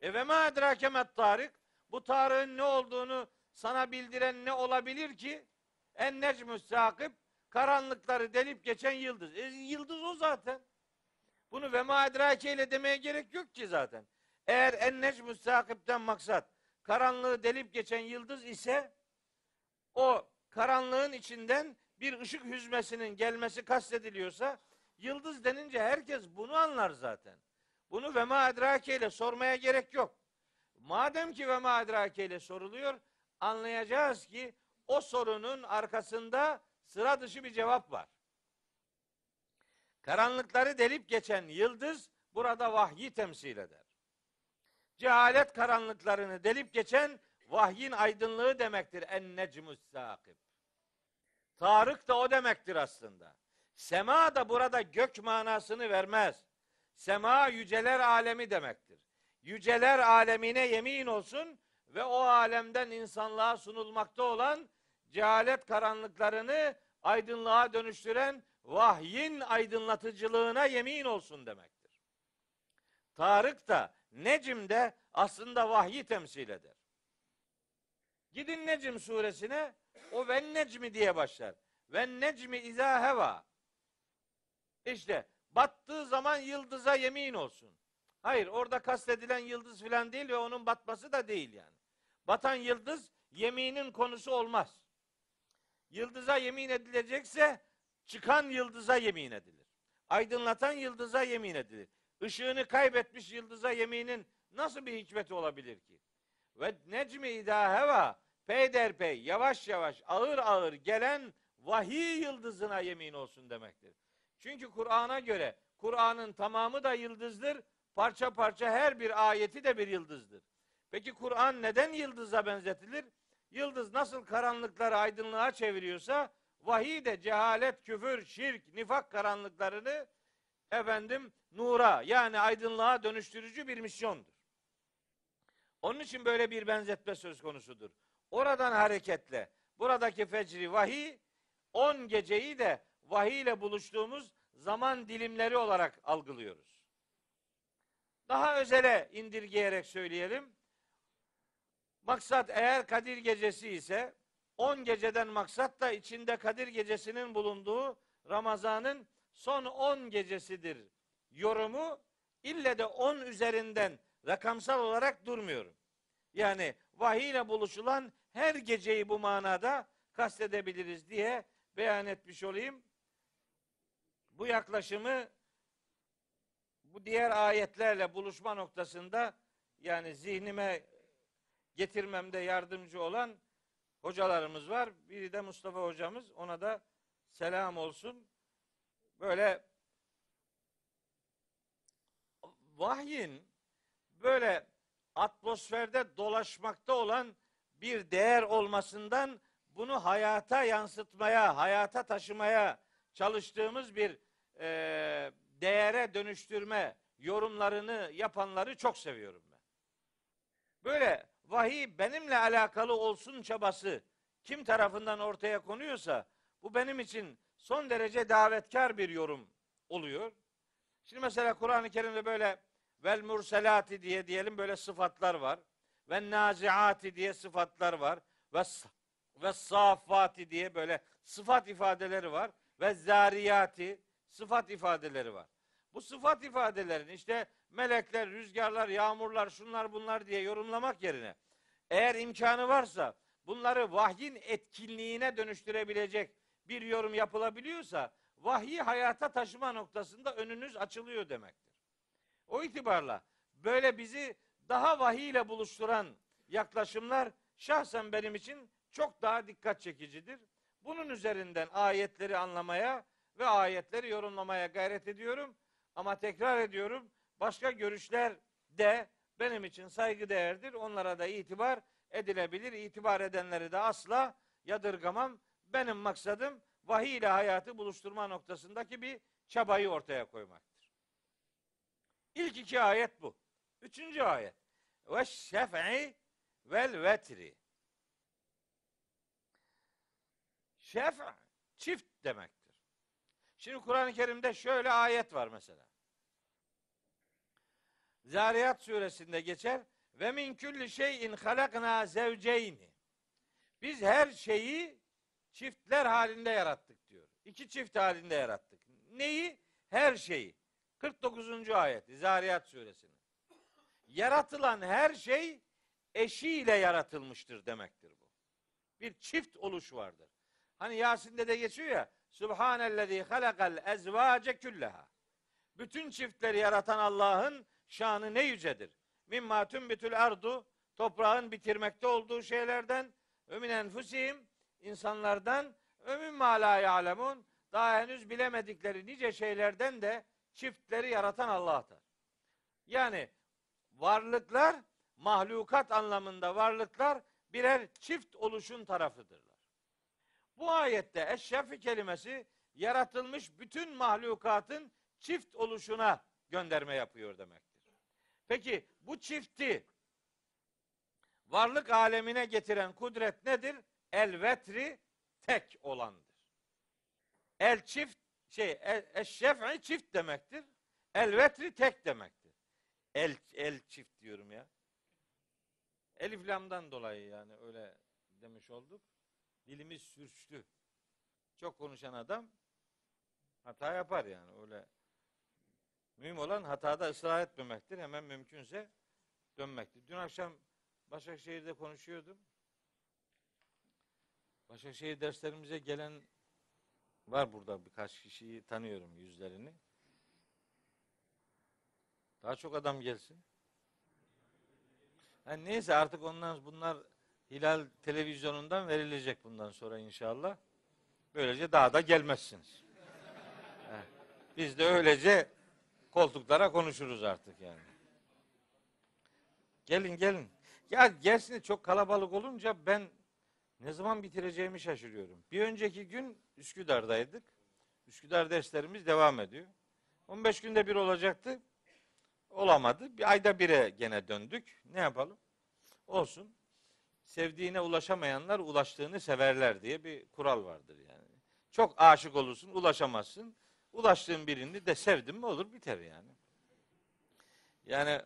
E ve ma edrake met Tarık bu Tarık'ın ne olduğunu sana bildiren ne olabilir ki? En necmü sakip karanlıkları delip geçen yıldız. E, yıldız o zaten. Bunu ve ma ile demeye gerek yok ki zaten. Eğer en necmü sakipten maksat karanlığı delip geçen yıldız ise o karanlığın içinden bir ışık hüzmesinin gelmesi kastediliyorsa yıldız denince herkes bunu anlar zaten. Bunu ve ma ile sormaya gerek yok. Madem ki ve ma ile soruluyor anlayacağız ki o sorunun arkasında sıra dışı bir cevap var. Karanlıkları delip geçen yıldız burada vahyi temsil eder. Cehalet karanlıklarını delip geçen vahyin aydınlığı demektir. En necmus sakib. Tarık da o demektir aslında. Sema da burada gök manasını vermez. Sema yüceler alemi demektir. Yüceler alemine yemin olsun ve o alemden insanlığa sunulmakta olan cehalet karanlıklarını aydınlığa dönüştüren vahyin aydınlatıcılığına yemin olsun demektir. Tarık da Necim de aslında vahyi temsil eder. Gidin Necim suresine o ve necmi diye başlar. Ve necmi izâ heva. İşte battığı zaman yıldıza yemin olsun. Hayır orada kastedilen yıldız filan değil ve onun batması da değil yani. Batan yıldız yeminin konusu olmaz. Yıldıza yemin edilecekse çıkan yıldıza yemin edilir. Aydınlatan yıldıza yemin edilir. Işığını kaybetmiş yıldıza yeminin nasıl bir hikmeti olabilir ki? Ve necmi idâ heva peyderpey yavaş yavaş ağır ağır gelen vahiy yıldızına yemin olsun demektir. Çünkü Kur'an'a göre Kur'an'ın tamamı da yıldızdır. Parça parça her bir ayeti de bir yıldızdır. Peki Kur'an neden yıldıza benzetilir? Yıldız nasıl karanlıkları aydınlığa çeviriyorsa vahiy de cehalet, küfür, şirk, nifak karanlıklarını efendim nura yani aydınlığa dönüştürücü bir misyondur. Onun için böyle bir benzetme söz konusudur. Oradan hareketle buradaki fecri vahiy 10 geceyi de vahiy ile buluştuğumuz zaman dilimleri olarak algılıyoruz. Daha özele indirgeyerek söyleyelim. Maksat eğer Kadir gecesi ise 10 geceden maksat da içinde Kadir gecesinin bulunduğu Ramazan'ın son 10 gecesidir yorumu ille de 10 üzerinden rakamsal olarak durmuyorum. Yani vahiy ile buluşulan her geceyi bu manada kastedebiliriz diye beyan etmiş olayım. Bu yaklaşımı bu diğer ayetlerle buluşma noktasında yani zihnime getirmemde yardımcı olan hocalarımız var. Biri de Mustafa hocamız. Ona da selam olsun. Böyle vahyin böyle atmosferde dolaşmakta olan bir değer olmasından bunu hayata yansıtmaya, hayata taşımaya çalıştığımız bir e, değere dönüştürme yorumlarını yapanları çok seviyorum ben. Böyle vahiy benimle alakalı olsun çabası kim tarafından ortaya konuyorsa bu benim için son derece davetkar bir yorum oluyor. Şimdi mesela Kur'an-ı Kerim'de böyle vel murselati diye diyelim böyle sıfatlar var. Ve naziati diye sıfatlar var. Ve ve safati diye böyle sıfat ifadeleri var. Ve zariyati sıfat ifadeleri var. Bu sıfat ifadelerini işte melekler, rüzgarlar, yağmurlar, şunlar bunlar diye yorumlamak yerine eğer imkanı varsa bunları vahyin etkinliğine dönüştürebilecek bir yorum yapılabiliyorsa vahyi hayata taşıma noktasında önünüz açılıyor demektir. O itibarla böyle bizi daha vahiy ile buluşturan yaklaşımlar şahsen benim için çok daha dikkat çekicidir. Bunun üzerinden ayetleri anlamaya ve ayetleri yorumlamaya gayret ediyorum. Ama tekrar ediyorum başka görüşler de benim için saygı değerdir. Onlara da itibar edilebilir. İtibar edenleri de asla yadırgamam. Benim maksadım vahiy ile hayatı buluşturma noktasındaki bir çabayı ortaya koymaktır. İlk iki ayet bu. Üçüncü ayet. Ve şef'i vel vetri. Şef çift demektir. Şimdi Kur'an-ı Kerim'de şöyle ayet var mesela. Zariyat suresinde geçer. Ve min külli şeyin halakna zevceyni. Biz her şeyi çiftler halinde yarattık diyor. İki çift halinde yarattık. Neyi? Her şeyi. 49. ayet Zariyat suresinin. Yaratılan her şey eşiyle yaratılmıştır demektir bu. Bir çift oluş vardır. Hani Yasin'de de geçiyor ya Subhanellezi halakal ezvace külleha. Bütün çiftleri yaratan Allah'ın şanı ne yücedir. Mimma tümbitül ardu toprağın bitirmekte olduğu şeylerden min enfusihim insanlardan Ömüm ma la ya'lemun daha henüz bilemedikleri nice şeylerden de çiftleri yaratan Allah'tır. Yani varlıklar mahlukat anlamında varlıklar birer çift oluşun tarafıdırlar. Bu ayette eşşefi kelimesi yaratılmış bütün mahlukatın çift oluşuna gönderme yapıyor demektir. Peki bu çifti varlık alemine getiren kudret nedir? El vetri tek olandır. El çift şey el, eşşef'i çift demektir. El vetri tek demektir. El el çift diyorum ya. Elif lamdan dolayı yani öyle demiş olduk. Dilimiz sürçtü. Çok konuşan adam hata yapar yani öyle. Mühim olan hatada ısrar etmemektir. Hemen mümkünse dönmektir. Dün akşam Başakşehir'de konuşuyordum. Başakşehir derslerimize gelen var burada birkaç kişiyi tanıyorum yüzlerini. Daha çok adam gelsin. Yani neyse artık ondan bunlar Hilal televizyonundan verilecek bundan sonra inşallah. Böylece daha da gelmezsiniz. *laughs* Biz de öylece koltuklara konuşuruz artık yani. Gelin gelin. Ya gelsin çok kalabalık olunca ben ne zaman bitireceğimi şaşırıyorum. Bir önceki gün Üsküdar'daydık. Üsküdar derslerimiz devam ediyor. 15 günde bir olacaktı. Olamadı. Bir ayda bire gene döndük. Ne yapalım? Olsun. Sevdiğine ulaşamayanlar ulaştığını severler diye bir kural vardır yani. Çok aşık olursun, ulaşamazsın. Ulaştığın birini de sevdim mi olur biter yani. Yani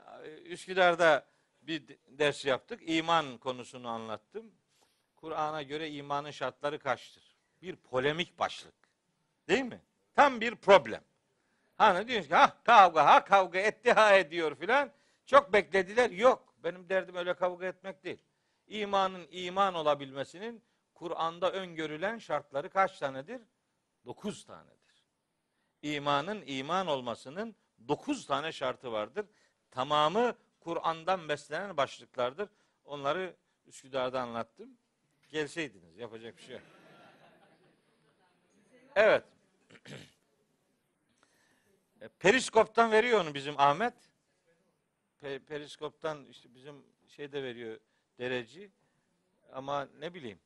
Üsküdar'da bir ders yaptık. İman konusunu anlattım. Kur'an'a göre imanın şartları kaçtır? Bir polemik başlık. Değil mi? Tam bir problem. Hani diyorsun ki ha kavga ha kavga etti ha ediyor filan. Çok beklediler. Yok. Benim derdim öyle kavga etmek değil. İmanın iman olabilmesinin Kur'an'da öngörülen şartları kaç tanedir? Dokuz tanedir. İmanın iman olmasının dokuz tane şartı vardır. Tamamı Kur'an'dan beslenen başlıklardır. Onları Üsküdar'da anlattım. Gelseydiniz yapacak bir şey yok. Evet. *clears throat* E, Periskop'tan veriyor onu bizim Ahmet. Pe- Periskop'tan işte bizim şeyde veriyor dereci. Ama ne bileyim.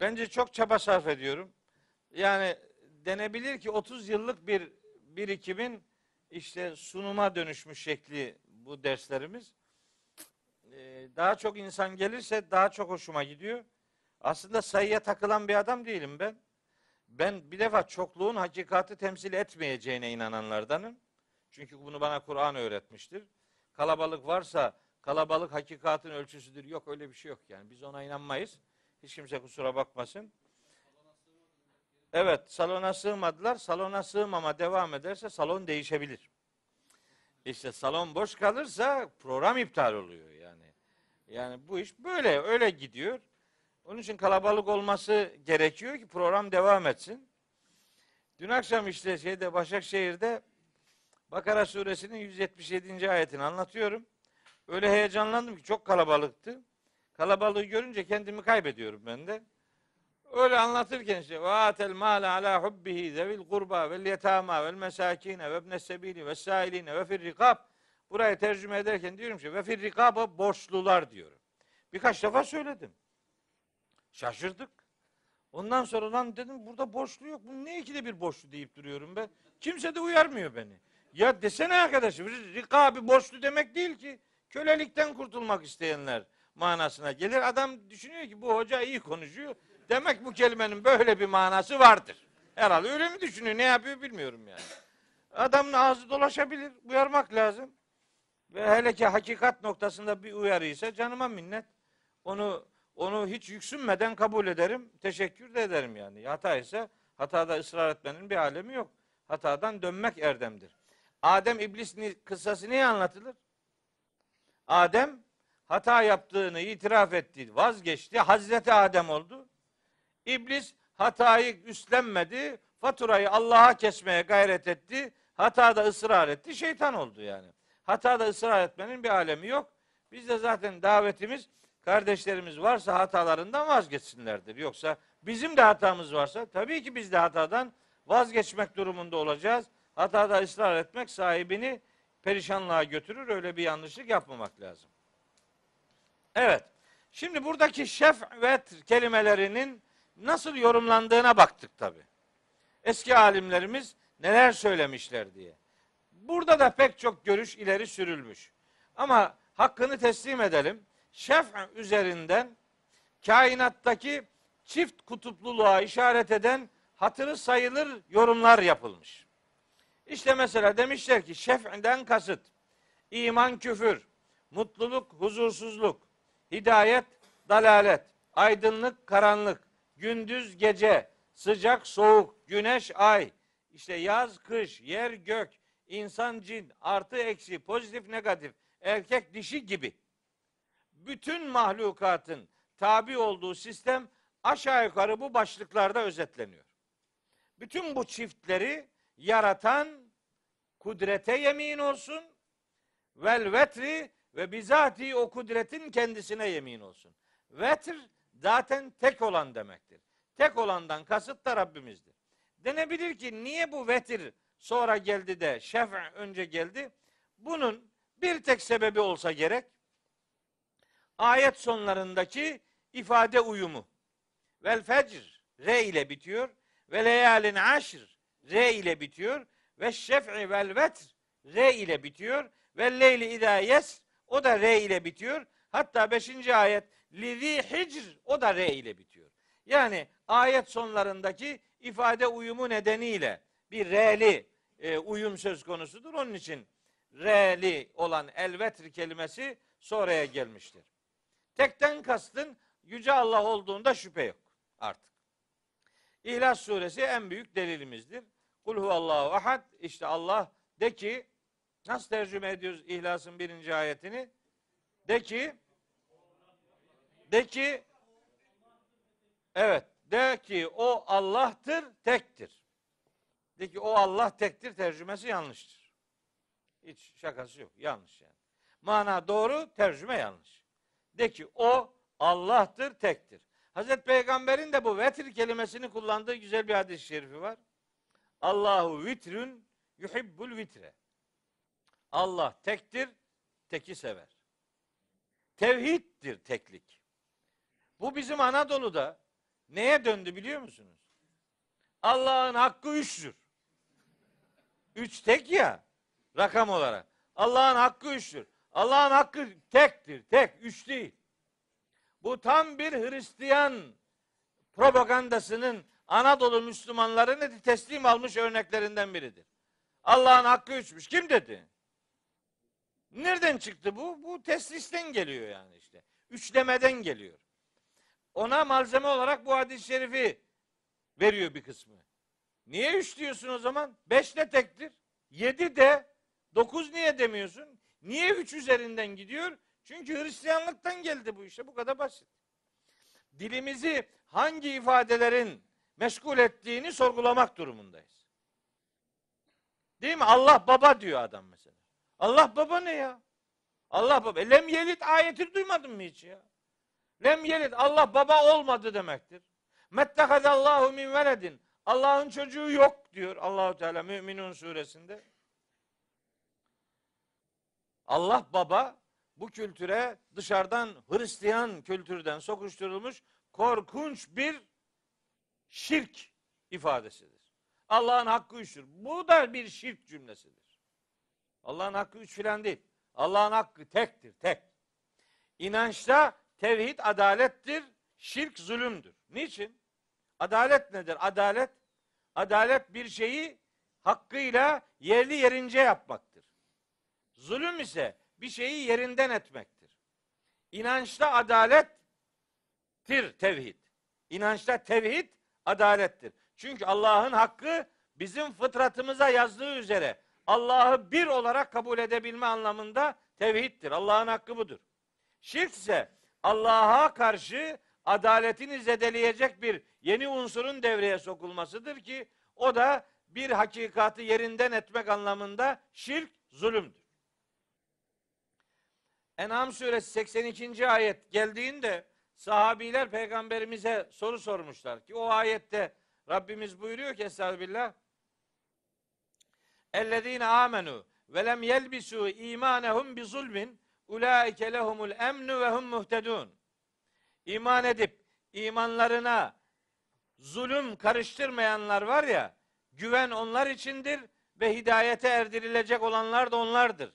Bence çok çaba sarf ediyorum. Yani denebilir ki 30 yıllık bir birikimin işte sunuma dönüşmüş şekli bu derslerimiz. Ee, daha çok insan gelirse daha çok hoşuma gidiyor. Aslında sayıya takılan bir adam değilim ben. Ben bir defa çokluğun hakikati temsil etmeyeceğine inananlardanım. Çünkü bunu bana Kur'an öğretmiştir. Kalabalık varsa kalabalık hakikatin ölçüsüdür. Yok öyle bir şey yok yani. Biz ona inanmayız. Hiç kimse kusura bakmasın. Evet salona sığmadılar. Salona sığmama devam ederse salon değişebilir. İşte salon boş kalırsa program iptal oluyor yani. Yani bu iş böyle öyle gidiyor. Onun için kalabalık olması gerekiyor ki program devam etsin. Dün akşam işte şeyde Başakşehir'de Bakara suresinin 177. ayetini anlatıyorum. Öyle heyecanlandım ki çok kalabalıktı. Kalabalığı görünce kendimi kaybediyorum ben de. Öyle anlatırken işte ve atel mâle alâ hubbihi zevil kurba vel yetâmâ vel mesâkîne ve ibnes sebîli ve sâilîne ve fir rikâb Burayı tercüme ederken diyorum ki ve fir rikâba borçlular diyorum. Birkaç defa söyledim. Şaşırdık. Ondan sonra lan dedim burada borçlu yok. Bu ne ikide bir borçlu deyip duruyorum ben. Kimse de uyarmıyor beni. Ya desene arkadaşım rikabi borçlu demek değil ki. Kölelikten kurtulmak isteyenler manasına gelir. Adam düşünüyor ki bu hoca iyi konuşuyor. Demek bu kelimenin böyle bir manası vardır. Herhalde öyle mi düşünüyor? Ne yapıyor bilmiyorum yani. Adamın ağzı dolaşabilir. Uyarmak lazım. Ve hele ki hakikat noktasında bir uyarıysa canıma minnet. Onu onu hiç yüksünmeden kabul ederim. Teşekkür de ederim yani. Hata ise hatada ısrar etmenin bir alemi yok. Hatadan dönmek erdemdir. Adem iblis kıssası niye anlatılır? Adem hata yaptığını itiraf etti, vazgeçti. Hazreti Adem oldu. İblis hatayı üstlenmedi. Faturayı Allah'a kesmeye gayret etti. Hatada ısrar etti. Şeytan oldu yani. Hatada ısrar etmenin bir alemi yok. Biz de zaten davetimiz kardeşlerimiz varsa hatalarından vazgeçsinlerdir. Yoksa Bizim de hatamız varsa tabii ki biz de hatadan vazgeçmek durumunda olacağız. Hatada ısrar etmek sahibini perişanlığa götürür. Öyle bir yanlışlık yapmamak lazım. Evet. Şimdi buradaki şefvet kelimelerinin nasıl yorumlandığına baktık tabi. Eski alimlerimiz neler söylemişler diye. Burada da pek çok görüş ileri sürülmüş. Ama hakkını teslim edelim. Şef üzerinden kainattaki çift kutupluluğa işaret eden hatırı sayılır yorumlar yapılmış. İşte mesela demişler ki şef'den kasıt iman küfür, mutluluk huzursuzluk, hidayet dalalet, aydınlık karanlık, gündüz gece, sıcak soğuk, güneş ay, işte yaz kış, yer gök, insan cin, artı eksi, pozitif negatif, erkek dişi gibi bütün mahlukatın tabi olduğu sistem aşağı yukarı bu başlıklarda özetleniyor. Bütün bu çiftleri yaratan kudrete yemin olsun. Vel vetri ve bizati o kudretin kendisine yemin olsun. Vetr zaten tek olan demektir. Tek olandan kasıt da Rabbimizdir. Denebilir ki niye bu vetir sonra geldi de şef önce geldi? Bunun bir tek sebebi olsa gerek. Ayet sonlarındaki ifade uyumu. Vel fecr re ile bitiyor. Ve leyalin aşr re ile bitiyor. Ve şef'i vel vetr re ile bitiyor. Ve leyli idâ yes o da re ile bitiyor. Hatta 5. ayet lizi hicr o da re ile bitiyor. Yani ayet sonlarındaki ifade uyumu nedeniyle bir re'li e, uyum söz konusudur. Onun için re'li olan elvetr kelimesi sonraya gelmiştir. Tekten kastın Yüce Allah olduğunda şüphe yok artık. İhlas suresi en büyük delilimizdir. Kul huvallahu ahad. İşte Allah de ki nasıl tercüme ediyoruz İhlas'ın birinci ayetini? De ki de ki evet de ki o Allah'tır tektir. De ki o Allah tektir tercümesi yanlıştır. Hiç şakası yok. Yanlış yani. Mana doğru, tercüme yanlış. De ki o Allah'tır, tektir. Hazreti Peygamber'in de bu vetir kelimesini kullandığı güzel bir hadis-i şerifi var. Allahu vitrün yuhibbul vitre. Allah tektir, teki sever. Tevhiddir teklik. Bu bizim Anadolu'da neye döndü biliyor musunuz? Allah'ın hakkı üçtür. Üç tek ya rakam olarak. Allah'ın hakkı üçtür. Allah'ın hakkı tektir. Tek, üç değil. Bu tam bir Hristiyan propagandasının Anadolu Müslümanlarını teslim almış örneklerinden biridir. Allah'ın hakkı üçmüş. Kim dedi? Nereden çıktı bu? Bu teslisten geliyor yani işte. Üçlemeden geliyor. Ona malzeme olarak bu hadis-i şerifi veriyor bir kısmı. Niye üç diyorsun o zaman? Beş de tektir. Yedi de dokuz niye demiyorsun? Niye üç üzerinden gidiyor? Çünkü Hristiyanlıktan geldi bu işte. Bu kadar basit. Dilimizi hangi ifadelerin meşgul ettiğini sorgulamak durumundayız. Değil mi? Allah baba diyor adam mesela. Allah baba ne ya? Allah baba. Lem yelit ayeti duymadın mı hiç ya? Lem yelit Allah baba olmadı demektir. Mettekadallahu min veledin. Allah'ın çocuğu yok diyor Allahu Teala Müminun suresinde. Allah baba bu kültüre dışarıdan Hristiyan kültürden sokuşturulmuş korkunç bir şirk ifadesidir. Allah'ın hakkı üçtür. Bu da bir şirk cümlesidir. Allah'ın hakkı üç filan değil. Allah'ın hakkı tektir, tek. İnançta tevhid adalettir, şirk zulümdür. Niçin? Adalet nedir? Adalet, adalet bir şeyi hakkıyla yerli yerince yapmaktır. Zulüm ise bir şeyi yerinden etmektir. İnançta adalettir tevhid. İnançta tevhid adalettir. Çünkü Allah'ın hakkı bizim fıtratımıza yazdığı üzere Allah'ı bir olarak kabul edebilme anlamında tevhiddir. Allah'ın hakkı budur. Şirk ise Allah'a karşı adaletini zedeleyecek bir yeni unsurun devreye sokulmasıdır ki o da bir hakikati yerinden etmek anlamında şirk zulümdür. En'am suresi 82. ayet geldiğinde Sahabiler peygamberimize soru sormuşlar ki o ayette Rabbimiz buyuruyor ki Estağfirullah Ellezine amenu ve lem yelbisu imanehum bi zulmin ulaike lehumul emnu ve hum muhtedun. İman edip imanlarına zulüm karıştırmayanlar var ya güven onlar içindir ve hidayete erdirilecek olanlar da onlardır.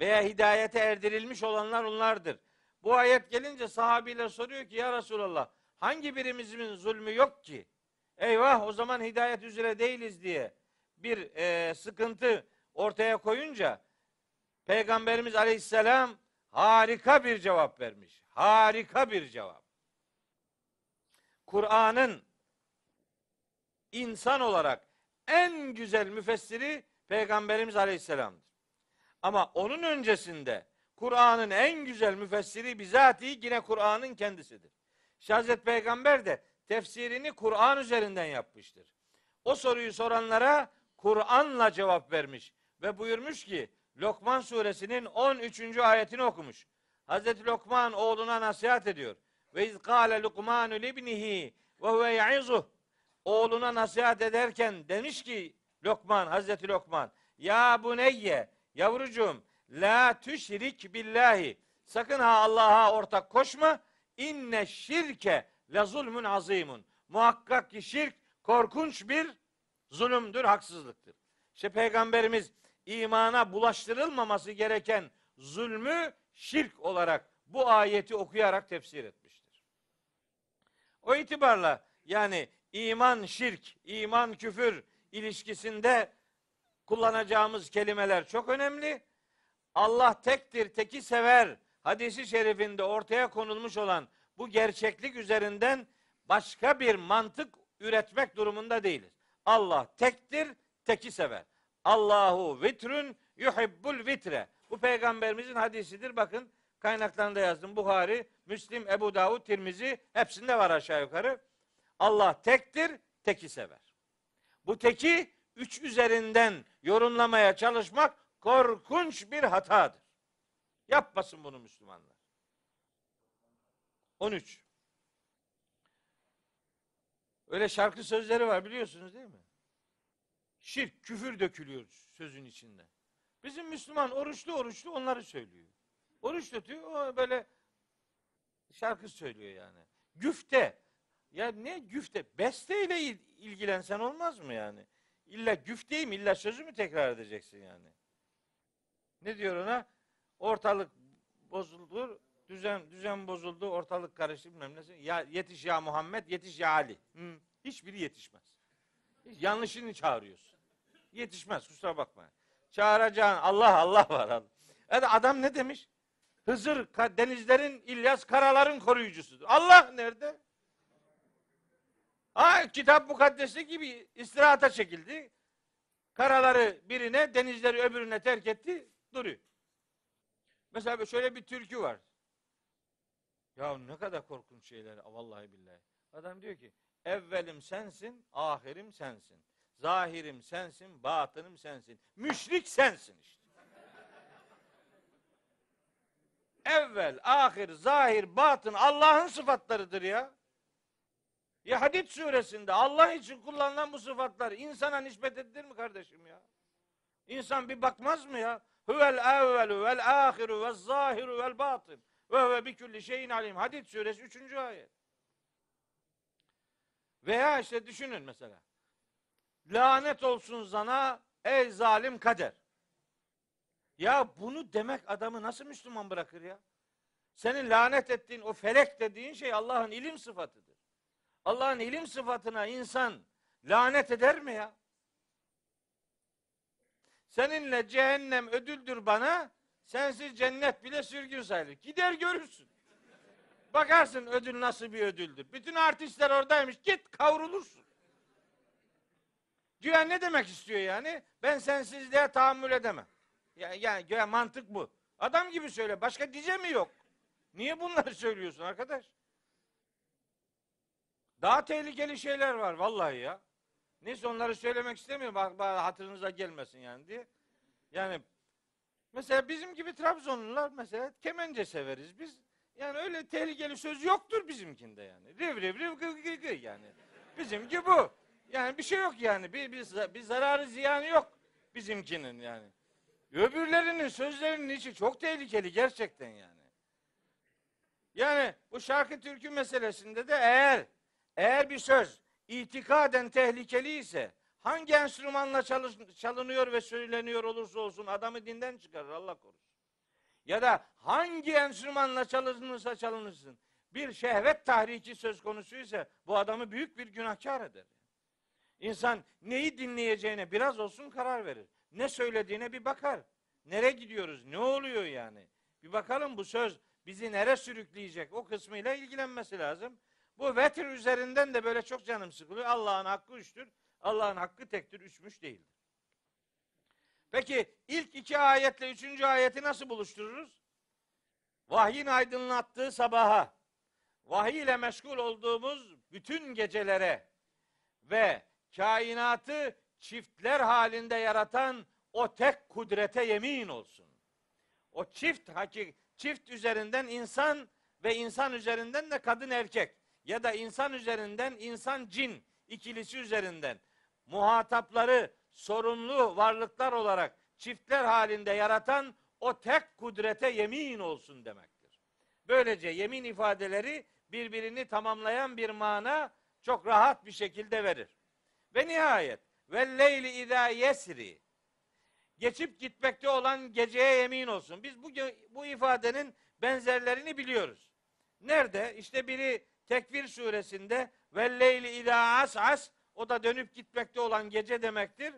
Veya hidayete erdirilmiş olanlar onlardır. Bu ayet gelince sahabiler soruyor ki ya Resulallah hangi birimizin zulmü yok ki? Eyvah o zaman hidayet üzere değiliz diye bir e, sıkıntı ortaya koyunca Peygamberimiz Aleyhisselam harika bir cevap vermiş. Harika bir cevap. Kur'an'ın insan olarak en güzel müfessiri Peygamberimiz Aleyhisselam'dır. Ama onun öncesinde Kur'an'ın en güzel müfessiri bizatihi yine Kur'an'ın kendisidir. Şahzet Peygamber de tefsirini Kur'an üzerinden yapmıştır. O soruyu soranlara Kur'an'la cevap vermiş ve buyurmuş ki Lokman suresinin 13. ayetini okumuş. Hazreti Lokman oğluna nasihat ediyor. Ve iz kâle Lukmanu libnihi ve huve ya'izuh. Oğluna nasihat ederken demiş ki Lokman, Hazreti Lokman, ya buneyye, yavrucuğum, la tüşrik billahi. Sakın ha Allah'a ortak koşma. İnne şirke la zulmün azimun. Muhakkak ki şirk korkunç bir zulümdür, haksızlıktır. İşte Peygamberimiz imana bulaştırılmaması gereken zulmü şirk olarak bu ayeti okuyarak tefsir etmiştir. O itibarla yani iman şirk, iman küfür ilişkisinde kullanacağımız kelimeler çok önemli. Allah tektir, teki sever hadisi şerifinde ortaya konulmuş olan bu gerçeklik üzerinden başka bir mantık üretmek durumunda değiliz. Allah tektir, teki sever. Allahu vitrün yuhibbul vitre. Bu peygamberimizin hadisidir. Bakın kaynaklarında yazdım. Buhari, Müslim, Ebu Davud, Tirmizi hepsinde var aşağı yukarı. Allah tektir, teki sever. Bu teki üç üzerinden yorumlamaya çalışmak korkunç bir hatadır. Yapmasın bunu Müslümanlar. 13. Öyle şarkı sözleri var biliyorsunuz değil mi? Şirk, küfür dökülüyor sözün içinde. Bizim Müslüman oruçlu oruçlu onları söylüyor. Oruç tutuyor o böyle şarkı söylüyor yani. Güfte. Ya ne güfte? Besteyle ilgilensen olmaz mı yani? İlla güfteyi mi? İlla sözü mü tekrar edeceksin yani? Ne diyor ona? Ortalık bozuldu, düzen düzen bozuldu, ortalık karıştı bilmem nesi. Ya yetiş ya Muhammed, yetiş ya Ali. Hı. Hiçbiri yetişmez. Yanlışını çağırıyorsun. Yetişmez kusura bakma. Çağıracağın Allah Allah var. Yani adam ne demiş? Hızır denizlerin İlyas karaların koruyucusudur. Allah nerede? Ha, kitap mukaddesi gibi istirahata çekildi. Karaları birine, denizleri öbürüne terk etti, duruyor. Mesela şöyle bir türkü var. Ya ne kadar korkunç şeyler vallahi billahi. Adam diyor ki evvelim sensin, ahirim sensin. Zahirim sensin, batınım sensin. Müşrik sensin işte. Evvel, ahir, zahir, batın Allah'ın sıfatlarıdır ya. Ya Hadid suresinde Allah için kullanılan bu sıfatlar insana nispet edilir mi kardeşim ya? İnsan bir bakmaz mı ya? Huvel evvelu vel ahiru vel zahiru vel batın. Ve huve bi kulli şeyin alim. Hadid suresi 3. ayet. Veya işte düşünün mesela. Lanet olsun sana ey zalim kader. Ya bunu demek adamı nasıl Müslüman bırakır ya? Senin lanet ettiğin o felek dediğin şey Allah'ın ilim sıfatıdır. Allah'ın ilim sıfatına insan lanet eder mi ya? Seninle cehennem ödüldür bana, sensiz cennet bile sürgün sayılır. Gider görürsün. Bakarsın ödül nasıl bir ödüldür. Bütün artistler oradaymış. Git kavrulursun. Güya ne demek istiyor yani? Ben sensizliğe tahammül edemem. Yani, yani güya mantık bu. Adam gibi söyle. Başka dice mi yok? Niye bunları *laughs* söylüyorsun arkadaş? Daha tehlikeli şeyler var vallahi ya. Neyse onları söylemek istemiyorum. Bak, bak hatırınıza gelmesin yani diye. Yani mesela bizim gibi Trabzonlular mesela kemence severiz biz. Yani öyle tehlikeli söz yoktur bizimkinde yani. Riv riv riv gı gı gı yani. Bizimki bu. Yani bir şey yok yani. Bir, bir, bir zararı ziyanı yok bizimkinin yani. Öbürlerinin sözlerinin içi çok tehlikeli gerçekten yani. Yani bu şarkı türkü meselesinde de eğer eğer bir söz itikaden tehlikeli ise hangi enstrümanla çalınıyor ve söyleniyor olursa olsun adamı dinden çıkarır Allah korusun. Ya da hangi enstrümanla çalınırsa çalınırsın bir şehvet tahriki söz konusuysa bu adamı büyük bir günahkar eder. İnsan neyi dinleyeceğine biraz olsun karar verir. Ne söylediğine bir bakar. Nereye gidiyoruz? Ne oluyor yani? Bir bakalım bu söz bizi nere sürükleyecek? O kısmıyla ilgilenmesi lazım. Bu vetir üzerinden de böyle çok canım sıkılıyor. Allah'ın hakkı üçtür. Allah'ın hakkı tektir, üçmüş değildir. Peki ilk iki ayetle üçüncü ayeti nasıl buluştururuz? Vahyin aydınlattığı sabaha, vahiy ile meşgul olduğumuz bütün gecelere ve kainatı çiftler halinde yaratan o tek kudrete yemin olsun. O çift hakik çift üzerinden insan ve insan üzerinden de kadın erkek ya da insan üzerinden insan cin ikilisi üzerinden muhatapları sorunlu varlıklar olarak çiftler halinde yaratan o tek kudrete yemin olsun demektir. Böylece yemin ifadeleri birbirini tamamlayan bir mana çok rahat bir şekilde verir. Ve nihayet ve leyli izâ yesri geçip gitmekte olan geceye yemin olsun. Biz bu, bu ifadenin benzerlerini biliyoruz. Nerede? İşte biri Tekvir suresinde ve leyli izâ as'as o da dönüp gitmekte olan gece demektir.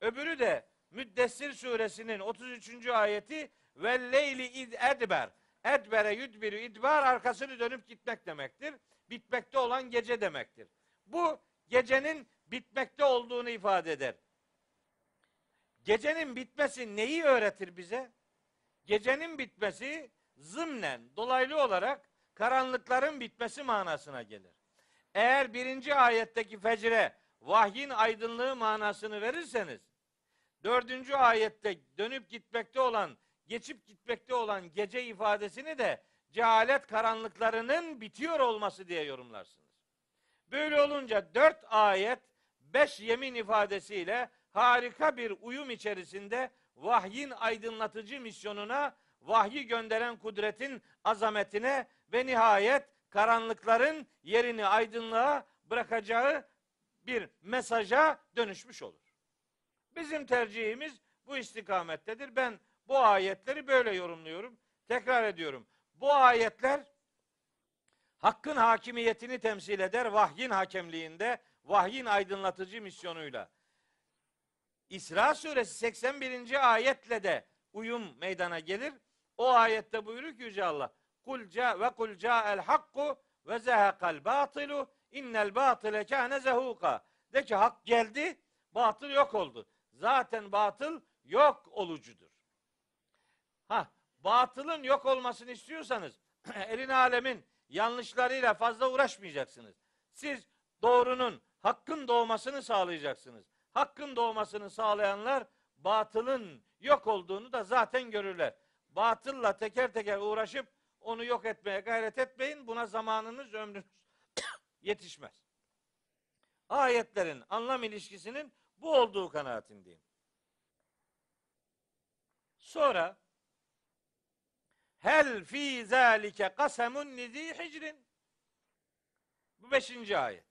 Öbürü de Müddessir suresinin 33. ayeti ve leyli id edber. Edbere yudbiru idbar arkasını dönüp gitmek demektir. Bitmekte olan gece demektir. Bu gecenin bitmekte olduğunu ifade eder. Gecenin bitmesi neyi öğretir bize? Gecenin bitmesi zımnen, dolaylı olarak karanlıkların bitmesi manasına gelir. Eğer birinci ayetteki fecre vahyin aydınlığı manasını verirseniz, dördüncü ayette dönüp gitmekte olan, geçip gitmekte olan gece ifadesini de cehalet karanlıklarının bitiyor olması diye yorumlarsınız. Böyle olunca dört ayet, beş yemin ifadesiyle harika bir uyum içerisinde vahyin aydınlatıcı misyonuna, vahyi gönderen kudretin azametine ve nihayet karanlıkların yerini aydınlığa bırakacağı bir mesaja dönüşmüş olur. Bizim tercihimiz bu istikamettedir. Ben bu ayetleri böyle yorumluyorum. Tekrar ediyorum. Bu ayetler hakkın hakimiyetini temsil eder vahyin hakemliğinde, vahyin aydınlatıcı misyonuyla. İsra suresi 81. ayetle de uyum meydana gelir. O ayette buyurur ki Yüce Allah Kul ca ve kul el hakku ve zehekal batilu innel batile kâne zehuka. De ki hak geldi, batıl yok oldu. Zaten batıl yok olucudur. Ha, batılın yok olmasını istiyorsanız *clears throat* elin alemin yanlışlarıyla fazla uğraşmayacaksınız. Siz doğrunun, hakkın doğmasını sağlayacaksınız. Hakkın doğmasını sağlayanlar batılın yok olduğunu da zaten görürler. Batılla teker teker uğraşıp onu yok etmeye gayret etmeyin. Buna zamanınız, ömrünüz *coughs* yetişmez. Ayetlerin anlam ilişkisinin bu olduğu kanaatindeyim. Sonra Hel fi zalike kasemun lizi hicrin. Bu beşinci ayet.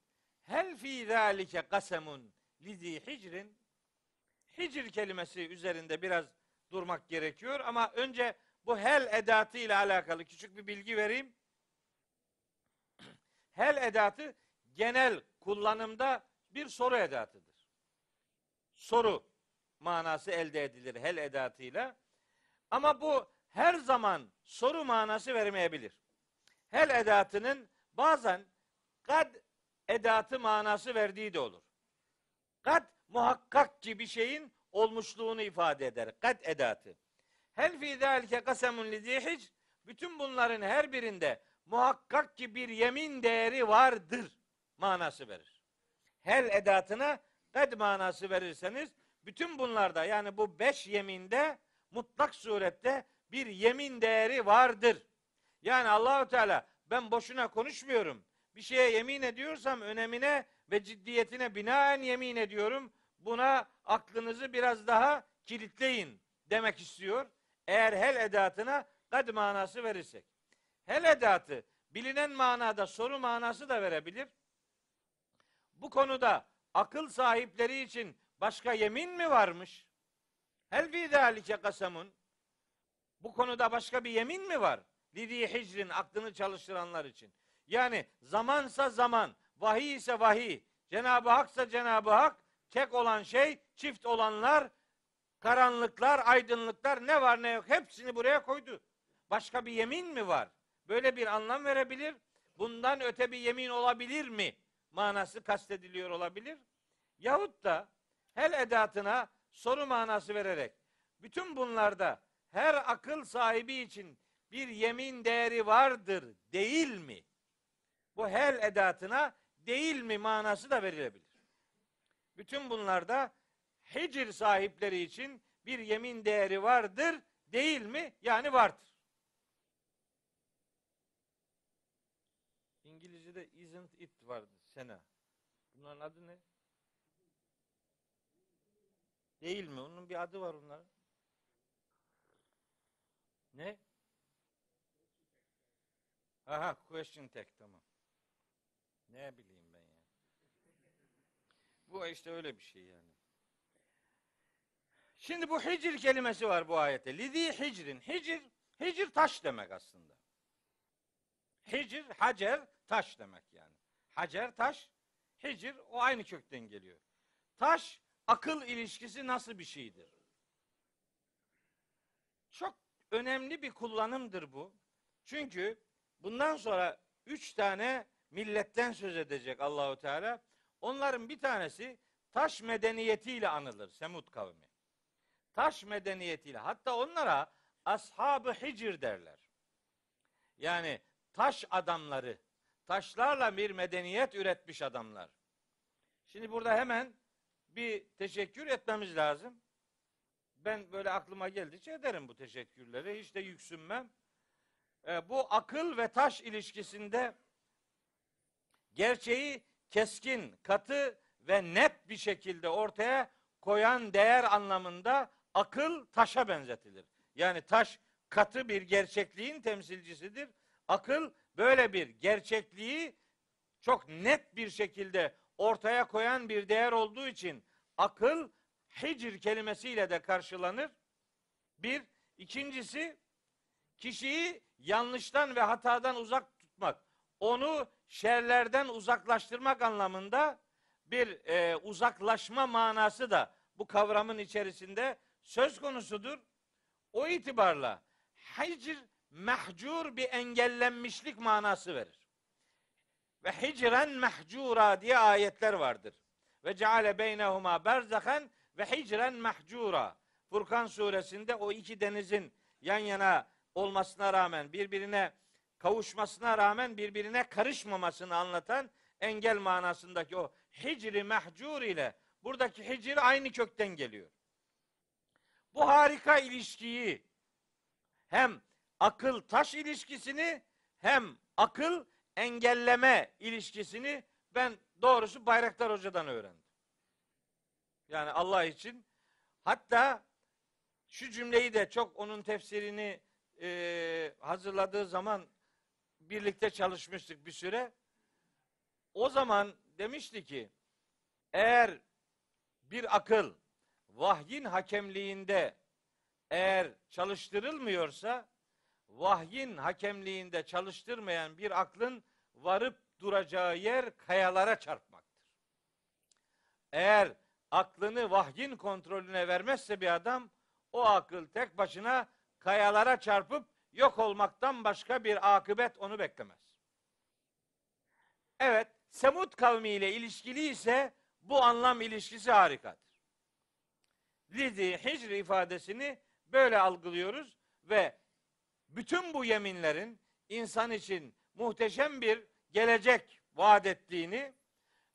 Hel fi zalike kasemun lizi hicrin. Hicr kelimesi üzerinde biraz durmak gerekiyor ama önce bu hel edatı ile alakalı küçük bir bilgi vereyim. *clears throat* Hel edatı genel kullanımda bir soru edatıdır. Soru manası elde edilir hel edatıyla. Ama bu her zaman soru manası vermeyebilir. Hel edatının bazen kad edatı manası verdiği de olur. Kad muhakkak ki bir şeyin olmuşluğunu ifade eder. Kad edatı. Hel fi zalike kasemun lizihic bütün bunların her birinde muhakkak ki bir yemin değeri vardır manası verir. Hel edatına kad manası verirseniz bütün bunlarda yani bu beş yeminde mutlak surette bir yemin değeri vardır. Yani Allahu Teala ben boşuna konuşmuyorum. Bir şeye yemin ediyorsam önemine ve ciddiyetine binaen yemin ediyorum. Buna aklınızı biraz daha kilitleyin demek istiyor. Eğer hel edatına kad manası verirsek. Hel edatı bilinen manada soru manası da verebilir. Bu konuda akıl sahipleri için başka yemin mi varmış? Hel fi zalike kasamun. Bu konuda başka bir yemin mi var? Lidi hicrin aklını çalıştıranlar için. Yani zamansa zaman, vahiy ise vahiy, Cenab-ı Hak'sa Cenab-ı Hak, tek olan şey çift olanlar, karanlıklar, aydınlıklar ne var ne yok hepsini buraya koydu. Başka bir yemin mi var? Böyle bir anlam verebilir. Bundan öte bir yemin olabilir mi? Manası kastediliyor olabilir. Yahut da hel edatına soru manası vererek bütün bunlarda her akıl sahibi için bir yemin değeri vardır değil mi? Bu hel edatına değil mi manası da verilebilir. Bütün bunlarda hicr sahipleri için bir yemin değeri vardır değil mi? Yani vardır. İngilizce'de isn't it vardı sena. Bunların adı ne? Değil mi? Onun bir adı var onların. Ne? Aha question tag tamam. Ne bileyim ben ya. Bu işte öyle bir şey yani. Şimdi bu hicr kelimesi var bu ayette. Lidi hicrin. Hicr, hicr taş demek aslında. Hicr, hacer, taş demek yani. Hacer, taş, hicr o aynı kökten geliyor. Taş, akıl ilişkisi nasıl bir şeydir? Çok önemli bir kullanımdır bu. Çünkü bundan sonra üç tane milletten söz edecek Allahu Teala. Onların bir tanesi taş medeniyetiyle anılır Semud kavmi. Taş medeniyetiyle. Hatta onlara ashab-ı hicr derler. Yani taş adamları, taşlarla bir medeniyet üretmiş adamlar. Şimdi burada hemen bir teşekkür etmemiz lazım. Ben böyle aklıma geldikçe ederim bu teşekkürleri. Hiç de yüksünmem. E, bu akıl ve taş ilişkisinde gerçeği keskin, katı ve net bir şekilde ortaya koyan değer anlamında akıl taşa benzetilir. Yani taş katı bir gerçekliğin temsilcisidir. Akıl böyle bir gerçekliği çok net bir şekilde ortaya koyan bir değer olduğu için akıl hicr kelimesiyle de karşılanır. Bir. ikincisi kişiyi yanlıştan ve hatadan uzak tutmak, onu şerlerden uzaklaştırmak anlamında bir e, uzaklaşma manası da bu kavramın içerisinde söz konusudur. O itibarla hicr mehcur bir engellenmişlik manası verir. Ve hicren mehcura diye ayetler vardır. Ve ceale beynehuma berzahen ve hicren mehcura. Furkan suresinde o iki denizin yan yana olmasına rağmen birbirine kavuşmasına rağmen birbirine karışmamasını anlatan engel manasındaki o hicri mehcur ile buradaki hicr aynı kökten geliyor. Bu harika ilişkiyi hem akıl taş ilişkisini hem akıl engelleme ilişkisini ben doğrusu Bayraktar Hoca'dan öğrendim. Yani Allah için hatta şu cümleyi de çok onun tefsirini e, hazırladığı zaman birlikte çalışmıştık bir süre. O zaman demişti ki eğer bir akıl vahyin hakemliğinde eğer çalıştırılmıyorsa vahyin hakemliğinde çalıştırmayan bir aklın varıp duracağı yer kayalara çarpmaktır. Eğer aklını vahyin kontrolüne vermezse bir adam o akıl tek başına kayalara çarpıp yok olmaktan başka bir akıbet onu beklemez. Evet, Semud kavmiyle ilişkili ise bu anlam ilişkisi harikadır. Lidi hicr ifadesini böyle algılıyoruz ve bütün bu yeminlerin insan için muhteşem bir gelecek vaat ettiğini,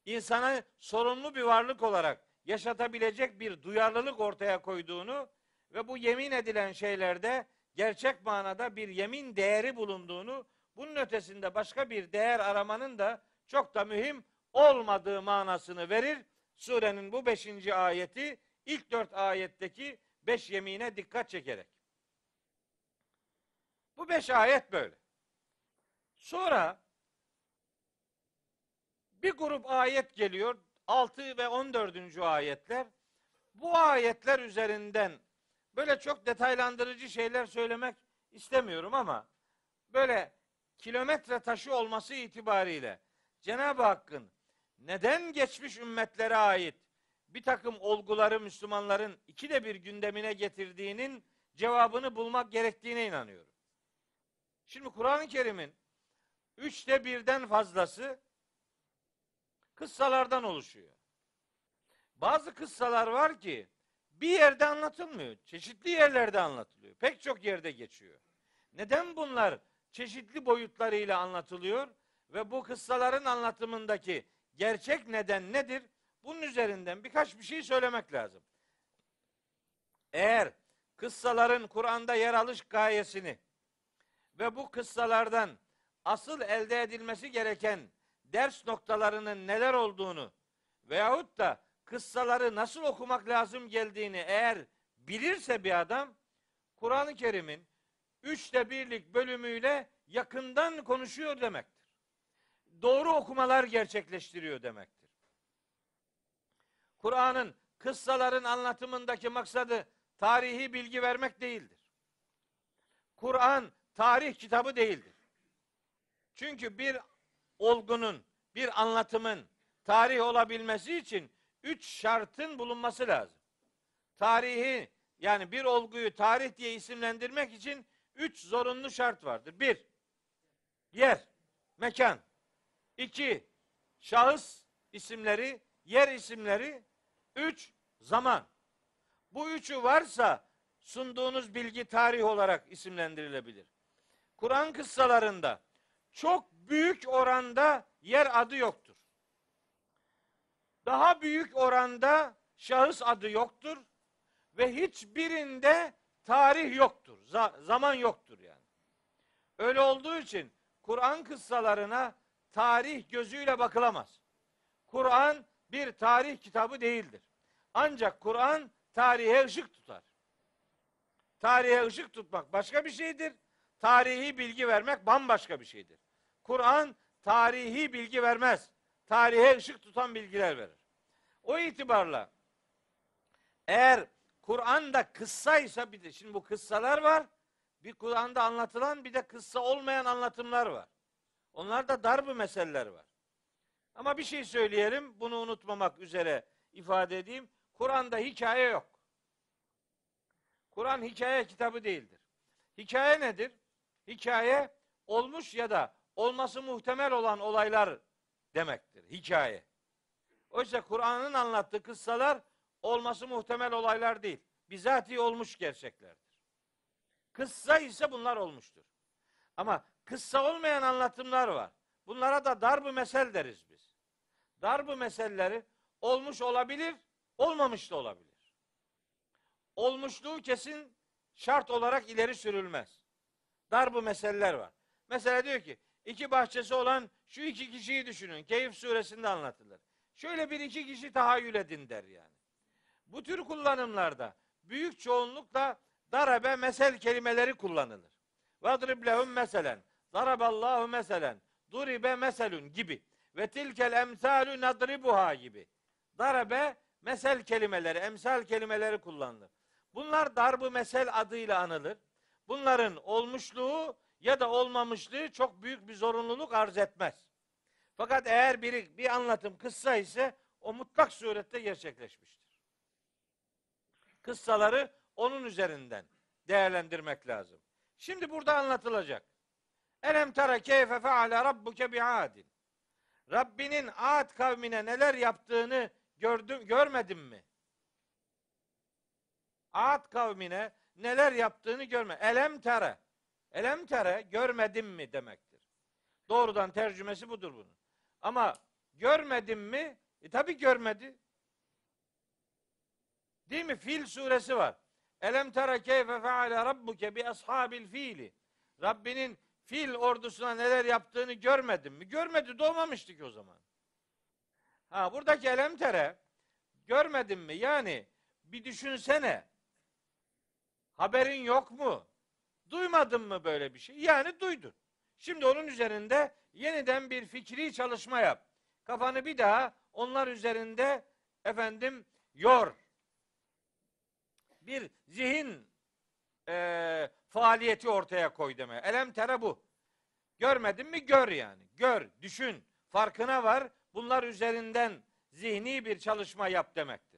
insana sorumlu bir varlık olarak yaşatabilecek bir duyarlılık ortaya koyduğunu ve bu yemin edilen şeylerde gerçek manada bir yemin değeri bulunduğunu, bunun ötesinde başka bir değer aramanın da çok da mühim olmadığı manasını verir. Surenin bu beşinci ayeti ilk dört ayetteki beş yemine dikkat çekerek. Bu beş ayet böyle. Sonra bir grup ayet geliyor. 6 ve 14. ayetler. Bu ayetler üzerinden böyle çok detaylandırıcı şeyler söylemek istemiyorum ama böyle kilometre taşı olması itibariyle Cenab-ı Hakk'ın neden geçmiş ümmetlere ait bir takım olguları Müslümanların ikide bir gündemine getirdiğinin cevabını bulmak gerektiğine inanıyorum. Şimdi Kur'an-ı Kerim'in üçte birden fazlası kıssalardan oluşuyor. Bazı kıssalar var ki bir yerde anlatılmıyor. Çeşitli yerlerde anlatılıyor. Pek çok yerde geçiyor. Neden bunlar çeşitli boyutlarıyla anlatılıyor ve bu kıssaların anlatımındaki gerçek neden nedir? Bunun üzerinden birkaç bir şey söylemek lazım. Eğer kıssaların Kur'an'da yer alış gayesini ve bu kıssalardan asıl elde edilmesi gereken ders noktalarının neler olduğunu veyahut da kıssaları nasıl okumak lazım geldiğini eğer bilirse bir adam Kur'an-ı Kerim'in üçte birlik bölümüyle yakından konuşuyor demektir. Doğru okumalar gerçekleştiriyor demektir. Kur'an'ın kıssaların anlatımındaki maksadı tarihi bilgi vermek değildir. Kur'an tarih kitabı değildir. Çünkü bir olgunun, bir anlatımın tarih olabilmesi için üç şartın bulunması lazım. Tarihi yani bir olguyu tarih diye isimlendirmek için üç zorunlu şart vardır. Bir, yer, mekan. İki, şahıs isimleri, yer isimleri. Üç, zaman. Bu üçü varsa sunduğunuz bilgi tarih olarak isimlendirilebilir. Kur'an kıssalarında çok büyük oranda yer adı yoktur. Daha büyük oranda şahıs adı yoktur ve hiçbirinde tarih yoktur. za- zaman yoktur yani. Öyle olduğu için Kur'an kıssalarına tarih gözüyle bakılamaz. Kur'an bir tarih kitabı değildir. Ancak Kur'an tarihe ışık tutar. Tarihe ışık tutmak başka bir şeydir. Tarihi bilgi vermek bambaşka bir şeydir. Kur'an tarihi bilgi vermez. Tarihe ışık tutan bilgiler verir. O itibarla eğer Kur'an'da kıssaysa bir de şimdi bu kıssalar var. Bir Kur'an'da anlatılan bir de kıssa olmayan anlatımlar var. Onlar da darbu meseleler var. Ama bir şey söyleyelim, bunu unutmamak üzere ifade edeyim. Kur'an'da hikaye yok. Kur'an hikaye kitabı değildir. Hikaye nedir? Hikaye olmuş ya da olması muhtemel olan olaylar demektir. Hikaye. Oysa Kur'an'ın anlattığı kıssalar olması muhtemel olaylar değil. Bizatihi olmuş gerçeklerdir. Kıssa ise bunlar olmuştur. Ama kıssa olmayan anlatımlar var. Bunlara da darbu mesel deriz biz. Darbu meselleri olmuş olabilir, olmamış da olabilir. Olmuşluğu kesin şart olarak ileri sürülmez. Darbu meseleler var. Mesela diyor ki iki bahçesi olan şu iki kişiyi düşünün. Keyif suresinde anlatılır. Şöyle bir iki kişi tahayyül edin der yani. Bu tür kullanımlarda büyük çoğunlukla darabe mesel kelimeleri kullanılır. Vadrib lehum meselen. Daraballahu meselen. Duribe meselun gibi. Ve tilkel emsalü nadribuha gibi. Darabe mesel kelimeleri, emsal kelimeleri kullanılır. Bunlar darbu mesel adıyla anılır. Bunların olmuşluğu ya da olmamışlığı çok büyük bir zorunluluk arz etmez. Fakat eğer biri bir anlatım kıssa ise o mutlak surette gerçekleşmiştir. Kıssaları onun üzerinden değerlendirmek lazım. Şimdi burada anlatılacak. Elem tara keyfe feale rabbuke bi'adin. Rabbinin Ad kavmine neler yaptığını gördüm görmedin mi? Ad kavmine neler yaptığını görme. Elem tere. Elem tere görmedim mi demektir. Doğrudan tercümesi budur bunun. Ama görmedim mi? E tabi görmedi. Değil mi? Fil suresi var. Elem tera keyfe feale rabbuke bi ashabil fili. Rabbinin fil ordusuna neler yaptığını görmedin mi? Görmedi doğmamıştık o zaman. Ha buradaki elem tere görmedin mi? Yani bir düşünsene. Haberin yok mu? Duymadın mı böyle bir şey? Yani duydun. Şimdi onun üzerinde yeniden bir fikri çalışma yap. Kafanı bir daha onlar üzerinde efendim yor. Bir zihin e, faaliyeti ortaya koy deme. Elem tere bu. Görmedin mi? Gör yani. Gör, düşün, farkına var. Bunlar üzerinden zihni bir çalışma yap demektir.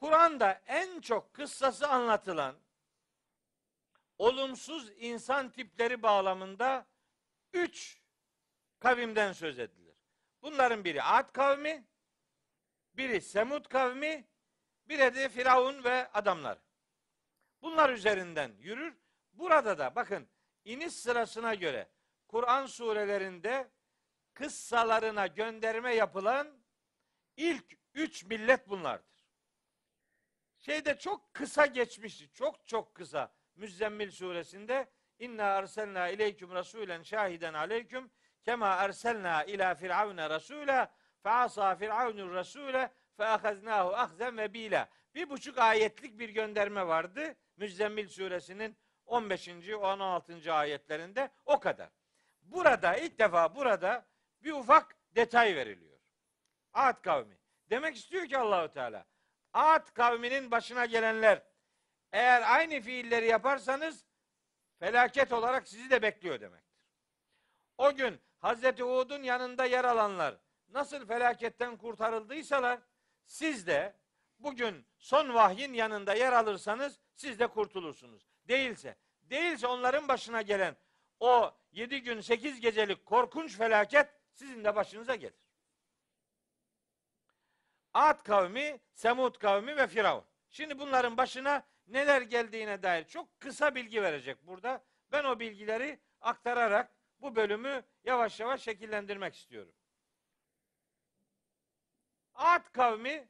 Kur'an'da en çok kıssası anlatılan olumsuz insan tipleri bağlamında üç kavimden söz edilir. Bunların biri Ad kavmi, biri Semud kavmi, biri de Firavun ve adamlar. Bunlar üzerinden yürür. Burada da bakın iniş sırasına göre Kur'an surelerinde kıssalarına gönderme yapılan ilk üç millet bunlardır. Şeyde çok kısa geçmişti. Çok çok kısa. Müzzemmil suresinde İnna arselna ileyküm rasulen şahiden aleyküm kema erselna ila firavune rasula fe asa firavunur rasule fe ahaznahu ahzen ve bila. Bir buçuk ayetlik bir gönderme vardı. Müzzemmil suresinin 15. 16. ayetlerinde o kadar. Burada ilk defa burada bir ufak detay veriliyor. Ad kavmi. Demek istiyor ki Allahu Teala Ad kavminin başına gelenler eğer aynı fiilleri yaparsanız felaket olarak sizi de bekliyor demektir. O gün Hazreti Hud'un yanında yer alanlar nasıl felaketten kurtarıldıysalar siz de bugün son vahyin yanında yer alırsanız siz de kurtulursunuz. Değilse, değilse onların başına gelen o yedi gün sekiz gecelik korkunç felaket sizin de başınıza gelir. Ad kavmi, Semud kavmi ve Firavun. Şimdi bunların başına neler geldiğine dair çok kısa bilgi verecek burada. Ben o bilgileri aktararak bu bölümü yavaş yavaş şekillendirmek istiyorum. Ad kavmi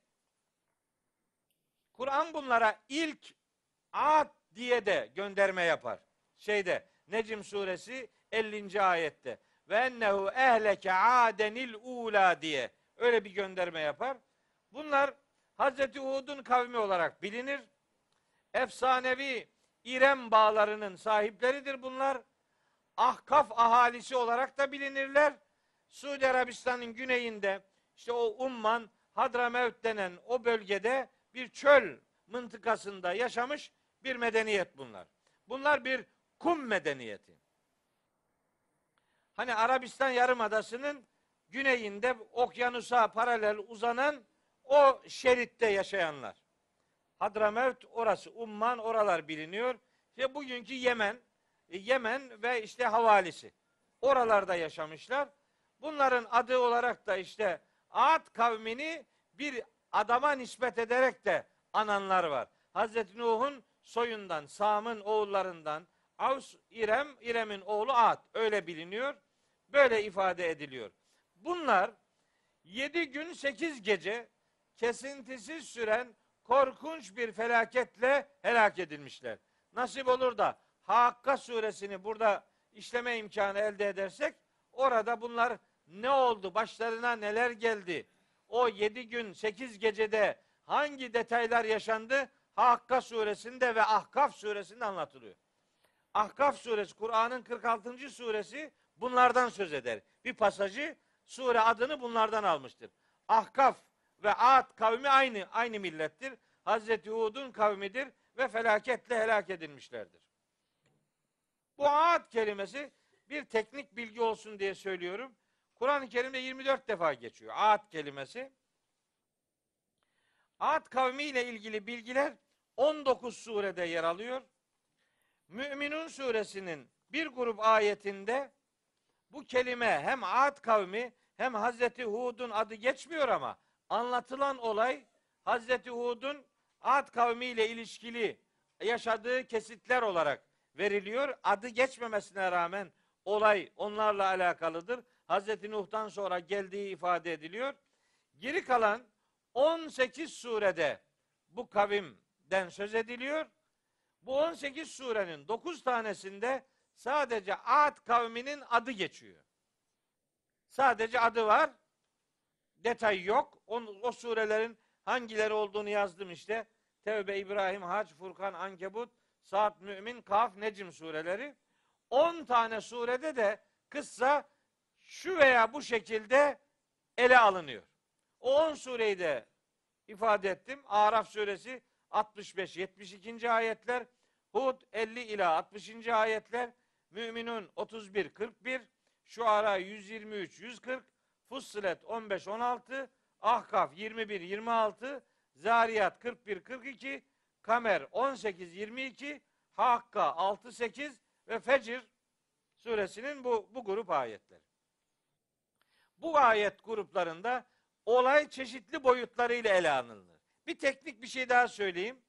Kur'an bunlara ilk Ad diye de gönderme yapar. Şeyde Necim suresi 50. ayette ve ennehu ehleke adenil ula diye öyle bir gönderme yapar. Bunlar Hazreti Hud'un kavmi olarak bilinir. Efsanevi İrem bağlarının sahipleridir bunlar. Ahkaf ahalisi olarak da bilinirler. Suudi Arabistan'ın güneyinde işte o Umman, Hadramevt denen o bölgede bir çöl mıntıkasında yaşamış bir medeniyet bunlar. Bunlar bir kum medeniyeti. Hani Arabistan Yarımadası'nın güneyinde okyanusa paralel uzanan o şeritte yaşayanlar. Hadramevt orası, Umman oralar biliniyor. İşte bugünkü Yemen, e, Yemen ve işte havalisi. Oralarda yaşamışlar. Bunların adı olarak da işte Ad kavmini bir adama nispet ederek de ananlar var. Hazreti Nuh'un soyundan, Sam'ın oğullarından, Avs, İrem, İrem'in oğlu Ad. Öyle biliniyor. Böyle ifade ediliyor. Bunlar yedi gün sekiz gece kesintisiz süren korkunç bir felaketle helak edilmişler. Nasip olur da Hakka suresini burada işleme imkanı elde edersek orada bunlar ne oldu, başlarına neler geldi, o yedi gün sekiz gecede hangi detaylar yaşandı Hakka suresinde ve Ahkaf suresinde anlatılıyor. Ahkaf suresi Kur'an'ın 46. suresi bunlardan söz eder. Bir pasajı sure adını bunlardan almıştır. Ahkaf ve Ad kavmi aynı aynı millettir. Hazreti Hud'un kavmidir ve felaketle helak edilmişlerdir. Bu Ad kelimesi bir teknik bilgi olsun diye söylüyorum. Kur'an-ı Kerim'de 24 defa geçiyor Ad kelimesi. Ad kavmi ile ilgili bilgiler 19 surede yer alıyor. Müminun suresinin bir grup ayetinde bu kelime hem Ad kavmi hem Hazreti Hud'un adı geçmiyor ama anlatılan olay Hazreti Hud'un Ad kavmi ile ilişkili yaşadığı kesitler olarak veriliyor. Adı geçmemesine rağmen olay onlarla alakalıdır. Hazreti Nuh'tan sonra geldiği ifade ediliyor. Geri kalan 18 surede bu kavimden söz ediliyor. Bu 18 surenin 9 tanesinde sadece Ad kavminin adı geçiyor. Sadece adı var. Detay yok. O, o surelerin hangileri olduğunu yazdım işte. Tevbe, İbrahim, Hac, Furkan, Ankebut, Saat, Mümin, Kaf, Necim sureleri. 10 tane surede de kıssa şu veya bu şekilde ele alınıyor. O 10 sureyi de ifade ettim. Araf suresi 65-72. ayetler, Hud 50 ila 60. ayetler, Müminun 31-41, Şuara 123-140, Fussilet 15-16, Ahkaf 21-26, Zariyat 41-42, Kamer 18-22, Hakka 6-8 ve Fecir suresinin bu, bu grup ayetleri. Bu ayet gruplarında olay çeşitli boyutlarıyla ele alınır. Bir teknik bir şey daha söyleyeyim.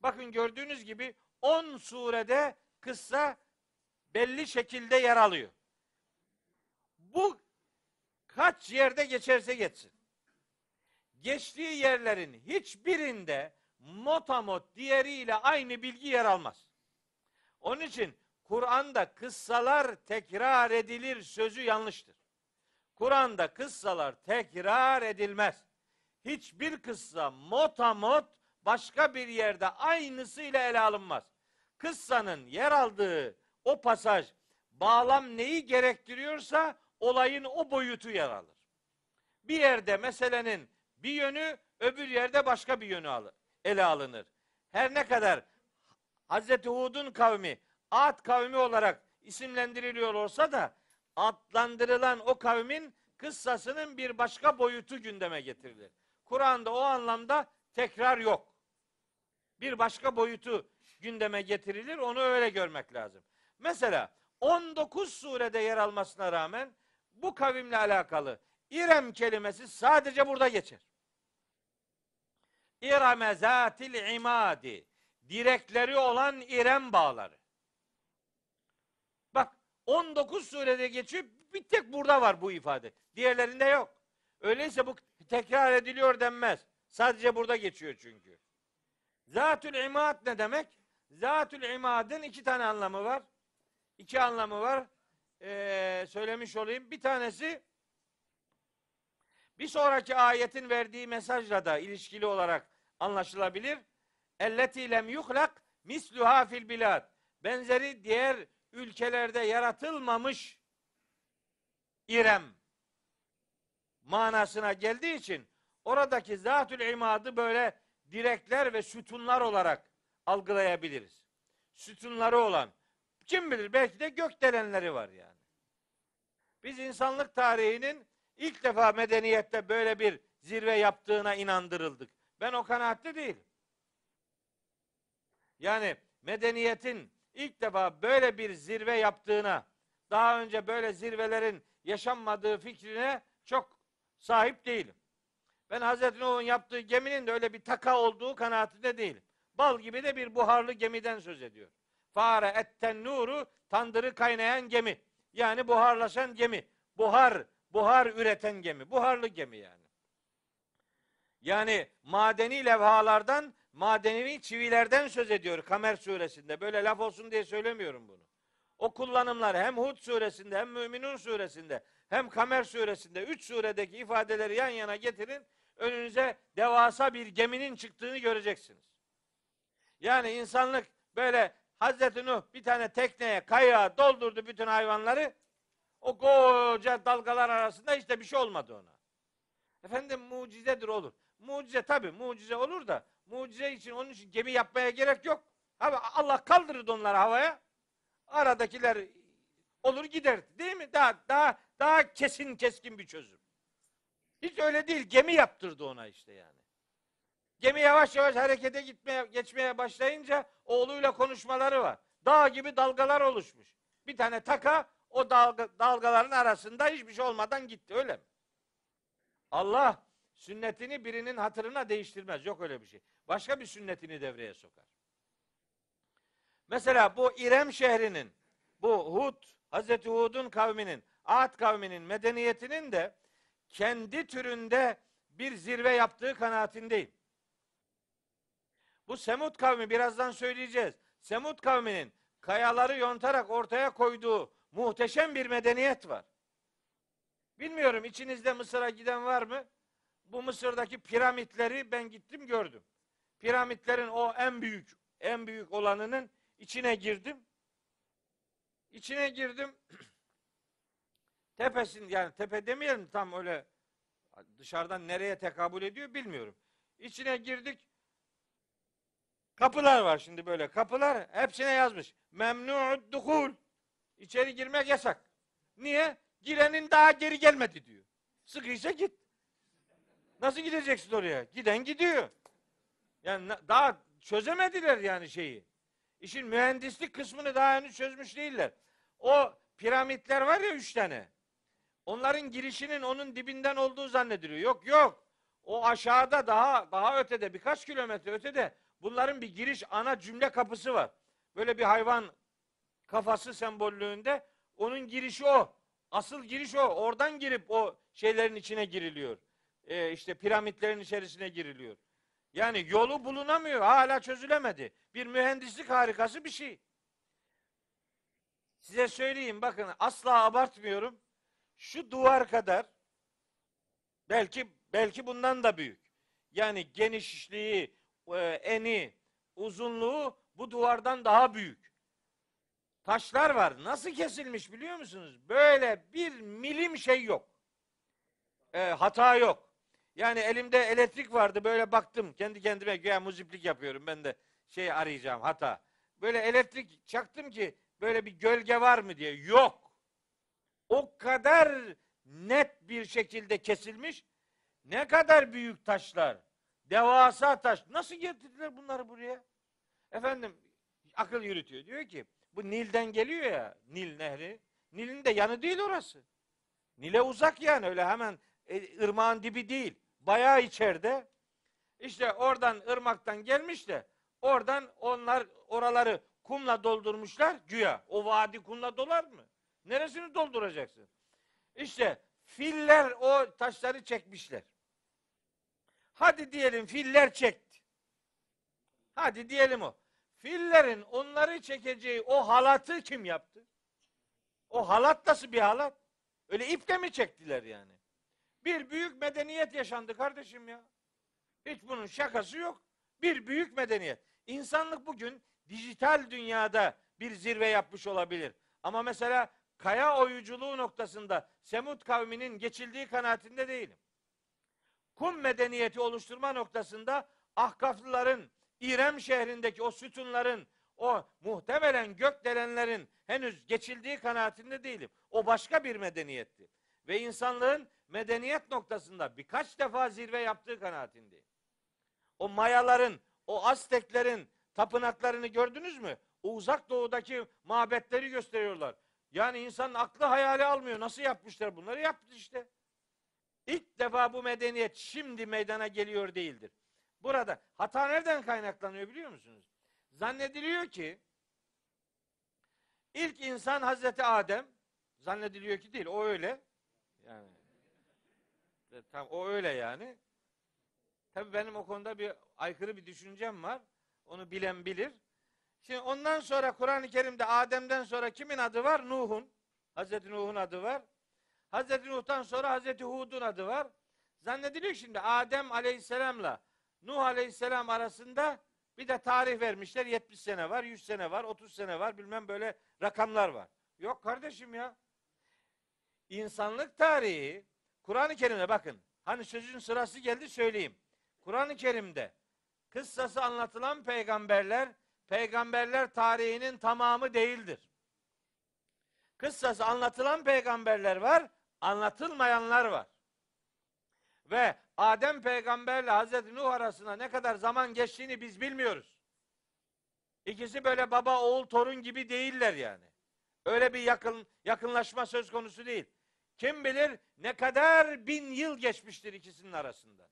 Bakın gördüğünüz gibi 10 surede kıssa belli şekilde yer alıyor. Bu kaç yerde geçerse geçsin. Geçtiği yerlerin hiçbirinde motamot diğeriyle aynı bilgi yer almaz. Onun için Kur'an'da kıssalar tekrar edilir sözü yanlıştır. Kur'an'da kıssalar tekrar edilmez. Hiçbir kıssa motamot başka bir yerde aynısıyla ele alınmaz. Kıssanın yer aldığı o pasaj bağlam neyi gerektiriyorsa olayın o boyutu yer alır. Bir yerde meselenin bir yönü öbür yerde başka bir yönü alır, ele alınır. Her ne kadar Hazreti Hud'un kavmi Ad kavmi olarak isimlendiriliyor olsa da adlandırılan o kavmin kıssasının bir başka boyutu gündeme getirilir. Kur'an'da o anlamda tekrar yok. Bir başka boyutu gündeme getirilir. Onu öyle görmek lazım. Mesela 19 surede yer almasına rağmen bu kavimle alakalı İrem kelimesi sadece burada geçer. İreme zatil imadi direkleri olan İrem bağları. Bak 19 surede geçiyor. Bir tek burada var bu ifade. Diğerlerinde yok. Öyleyse bu tekrar ediliyor denmez. Sadece burada geçiyor çünkü. Zatül imad ne demek? Zatül imadın iki tane anlamı var. İki anlamı var. Ee, söylemiş olayım. Bir tanesi bir sonraki ayetin verdiği mesajla da ilişkili olarak anlaşılabilir. Elleti lem yuhlak misluha fil bilad. Benzeri diğer ülkelerde yaratılmamış İrem manasına geldiği için oradaki zatül imadı böyle direkler ve sütunlar olarak algılayabiliriz. Sütunları olan kim bilir belki de gökdelenleri var yani. Biz insanlık tarihinin ilk defa medeniyette böyle bir zirve yaptığına inandırıldık. Ben o kanaatte değilim. Yani medeniyetin ilk defa böyle bir zirve yaptığına, daha önce böyle zirvelerin yaşanmadığı fikrine çok sahip değilim. Ben Hazreti Nuh'un yaptığı geminin de öyle bir taka olduğu kanaatinde değilim. Bal gibi de bir buharlı gemiden söz ediyor. Fare etten nuru tandırı kaynayan gemi. Yani buharlaşan gemi. Buhar, buhar üreten gemi. Buharlı gemi yani. Yani madeni levhalardan, madenevi çivilerden söz ediyor Kamer suresinde. Böyle laf olsun diye söylemiyorum bunu. O kullanımlar hem Hud suresinde hem Müminun suresinde hem Kamer suresinde üç suredeki ifadeleri yan yana getirin. Önünüze devasa bir geminin çıktığını göreceksiniz. Yani insanlık böyle Hazreti Nuh bir tane tekneye kayığa doldurdu bütün hayvanları. O koca dalgalar arasında işte bir şey olmadı ona. Efendim mucizedir olur. Mucize tabi mucize olur da mucize için onun için gemi yapmaya gerek yok. Abi Allah kaldırırdı onları havaya. Aradakiler olur gider. Değil mi? Daha daha daha kesin keskin bir çözüm. Hiç öyle değil. Gemi yaptırdı ona işte yani. Gemi yavaş yavaş harekete gitmeye geçmeye başlayınca oğluyla konuşmaları var. Dağ gibi dalgalar oluşmuş. Bir tane taka o dalga, dalgaların arasında hiçbir şey olmadan gitti öyle mi? Allah sünnetini birinin hatırına değiştirmez. Yok öyle bir şey. Başka bir sünnetini devreye sokar. Mesela bu İrem şehrinin, bu Hud, Hazreti Hud'un kavminin, Ad kavminin medeniyetinin de kendi türünde bir zirve yaptığı kanaatindeyim. Bu Semud kavmi birazdan söyleyeceğiz. Semud kavminin kayaları yontarak ortaya koyduğu muhteşem bir medeniyet var. Bilmiyorum içinizde Mısır'a giden var mı? Bu Mısır'daki piramitleri ben gittim gördüm. Piramitlerin o en büyük, en büyük olanının içine girdim. İçine girdim. *clears throat* Tepesin yani tepe demeyelim tam öyle dışarıdan nereye tekabül ediyor bilmiyorum. İçine girdik. Kapılar var şimdi böyle kapılar hepsine yazmış. Memnu'ud duhul. İçeri girmek yasak. Niye? Girenin daha geri gelmedi diyor. Sıkıysa git. Nasıl gideceksin oraya? Giden gidiyor. Yani daha çözemediler yani şeyi. İşin mühendislik kısmını daha henüz çözmüş değiller. O piramitler var ya üç tane. Onların girişinin onun dibinden olduğu zannediliyor. Yok yok. O aşağıda daha daha ötede birkaç kilometre ötede bunların bir giriş ana cümle kapısı var. Böyle bir hayvan kafası sembollüğünde onun girişi o. Asıl giriş o. Oradan girip o şeylerin içine giriliyor. Ee, işte piramitlerin içerisine giriliyor. Yani yolu bulunamıyor. Hala çözülemedi. Bir mühendislik harikası bir şey. Size söyleyeyim bakın asla abartmıyorum. Şu duvar kadar belki belki bundan da büyük. Yani genişliği, eni, uzunluğu bu duvardan daha büyük. Taşlar var. Nasıl kesilmiş biliyor musunuz? Böyle bir milim şey yok. E, hata yok. Yani elimde elektrik vardı böyle baktım kendi kendime güya muziplik yapıyorum ben de şey arayacağım hata. Böyle elektrik çaktım ki böyle bir gölge var mı diye. Yok. O kadar net bir şekilde kesilmiş. Ne kadar büyük taşlar. Devasa taş. Nasıl getirdiler bunları buraya? Efendim akıl yürütüyor. Diyor ki bu Nil'den geliyor ya Nil nehri. Nil'in de yanı değil orası. Nil'e uzak yani öyle hemen e, ırmağın dibi değil. Bayağı içeride. İşte oradan ırmaktan gelmiş de oradan onlar oraları kumla doldurmuşlar güya. O vadi kumla dolar mı? Neresini dolduracaksın? İşte filler o taşları çekmişler. Hadi diyelim filler çekti. Hadi diyelim o. Fillerin onları çekeceği o halatı kim yaptı? O halat nasıl bir halat? Öyle iple mi çektiler yani? Bir büyük medeniyet yaşandı kardeşim ya. Hiç bunun şakası yok. Bir büyük medeniyet. İnsanlık bugün dijital dünyada bir zirve yapmış olabilir. Ama mesela kaya oyuculuğu noktasında Semud kavminin geçildiği kanaatinde değilim. Kum medeniyeti oluşturma noktasında Ahkaflıların, İrem şehrindeki o sütunların, o muhtemelen gökdelenlerin henüz geçildiği kanaatinde değilim. O başka bir medeniyetti. Ve insanlığın medeniyet noktasında birkaç defa zirve yaptığı kanaatindeyim. O Mayaların, o Azteklerin tapınaklarını gördünüz mü? O uzak doğudaki mabetleri gösteriyorlar. Yani insanın aklı hayali almıyor. Nasıl yapmışlar bunları? Yaptı işte. İlk defa bu medeniyet şimdi meydana geliyor değildir. Burada hata nereden kaynaklanıyor biliyor musunuz? Zannediliyor ki ilk insan Hazreti Adem zannediliyor ki değil o öyle. Yani e, tam o öyle yani. Tabii benim o konuda bir aykırı bir düşüncem var. Onu bilen bilir. Şimdi ondan sonra Kur'an-ı Kerim'de Adem'den sonra kimin adı var? Nuh'un. Hazreti Nuh'un adı var. Hazreti Nuh'tan sonra Hazreti Hud'un adı var. Zannediliyor şimdi Adem Aleyhisselam'la Nuh Aleyhisselam arasında bir de tarih vermişler. 70 sene var, 100 sene var, 30 sene var, bilmem böyle rakamlar var. Yok kardeşim ya. İnsanlık tarihi Kur'an-ı Kerim'e bakın. Hani sözün sırası geldi söyleyeyim. Kur'an-ı Kerim'de kıssası anlatılan peygamberler peygamberler tarihinin tamamı değildir. Kıssası anlatılan peygamberler var, anlatılmayanlar var. Ve Adem peygamberle Hazreti Nuh arasında ne kadar zaman geçtiğini biz bilmiyoruz. İkisi böyle baba oğul torun gibi değiller yani. Öyle bir yakın yakınlaşma söz konusu değil. Kim bilir ne kadar bin yıl geçmiştir ikisinin arasında.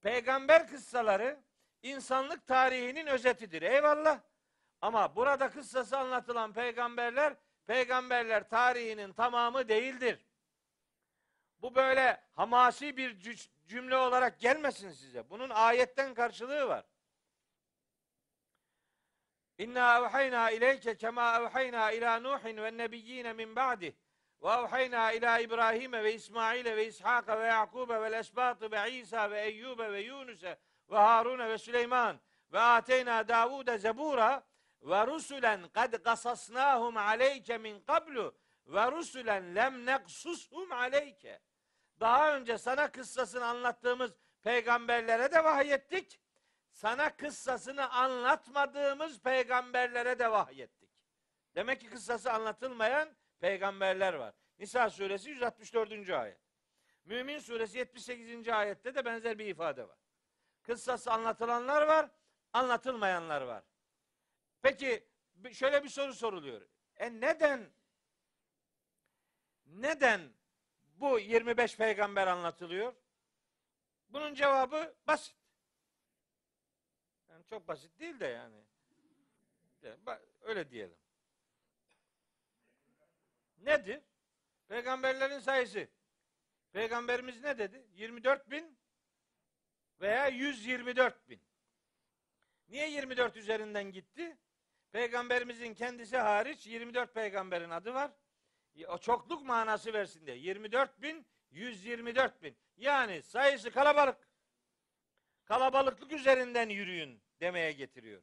Peygamber kıssaları insanlık tarihinin özetidir. Eyvallah. Ama burada kıssası anlatılan peygamberler peygamberler tarihinin tamamı değildir. Bu böyle hamasi bir cü- cümle olarak gelmesin size. Bunun ayetten karşılığı var. İnna evhayna ileyke kema evhayna ila Nuhin ve nebiyyine min ba'dih ve evhayna ila İbrahim ve İsmail ve İshak ve Yakub ve esbat ve İsa ve Eyyub ve Yunus ve Harun ve Süleyman ve ateyna Davud zebura ve rusulen kad kasasnahum aleyke min qablu ve rusulen lem neksushum aleyke. Daha önce sana kıssasını anlattığımız peygamberlere de vahyettik. Sana kıssasını anlatmadığımız peygamberlere de vahyettik. Demek ki kıssası anlatılmayan peygamberler var. Nisa suresi 164. ayet. Mümin suresi 78. ayette de benzer bir ifade var. Kıssası anlatılanlar var, anlatılmayanlar var. Peki şöyle bir soru soruluyor. E neden neden bu 25 peygamber anlatılıyor? Bunun cevabı basit. Yani çok basit değil de yani. Öyle diyelim. Nedir? Peygamberlerin sayısı. Peygamberimiz ne dedi? 24 bin veya 124 bin. Niye 24 üzerinden gitti? Peygamberimizin kendisi hariç 24 peygamberin adı var. O çokluk manası versin diye. 24 bin, 124 bin. Yani sayısı kalabalık. Kalabalıklık üzerinden yürüyün demeye getiriyor.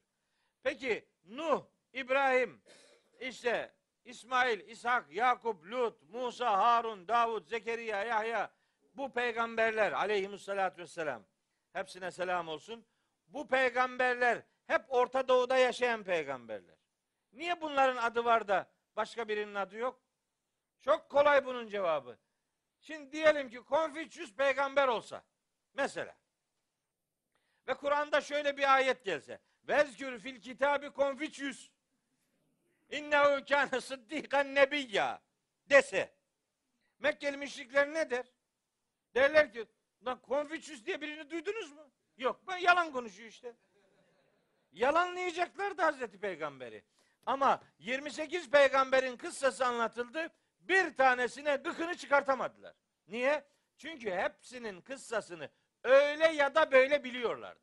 Peki Nuh, İbrahim, işte İsmail, İshak, Yakup, Lut, Musa, Harun, Davud, Zekeriya, Yahya bu peygamberler aleyhimussalatü vesselam hepsine selam olsun. Bu peygamberler hep Orta Doğu'da yaşayan peygamberler. Niye bunların adı var da başka birinin adı yok? Çok kolay bunun cevabı. Şimdi diyelim ki Konfüçyüs peygamber olsa mesela ve Kur'an'da şöyle bir ayet gelse Vezkür fil kitabı Konfüçyüs İnnehu kâne sıddikan nebiyya dese Mekkeli müşrikler ne der? Derler ki lan Konfüçyüs diye birini duydunuz mu? Yok ben yalan konuşuyor işte. Yalanlayacaklar da Hazreti Peygamberi. Ama 28 peygamberin kıssası anlatıldı. Bir tanesine gıkını çıkartamadılar. Niye? Çünkü hepsinin kıssasını öyle ya da böyle biliyorlardı.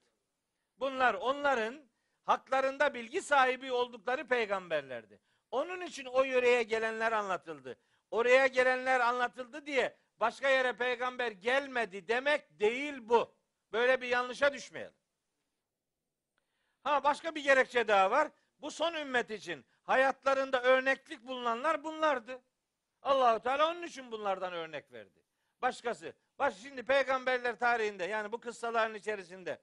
Bunlar onların haklarında bilgi sahibi oldukları peygamberlerdi. Onun için o yöreye gelenler anlatıldı. Oraya gelenler anlatıldı diye başka yere peygamber gelmedi demek değil bu. Böyle bir yanlışa düşmeyelim. Ha başka bir gerekçe daha var. Bu son ümmet için hayatlarında örneklik bulunanlar bunlardı. Allahu Teala onun için bunlardan örnek verdi. Başkası. Baş şimdi peygamberler tarihinde yani bu kıssaların içerisinde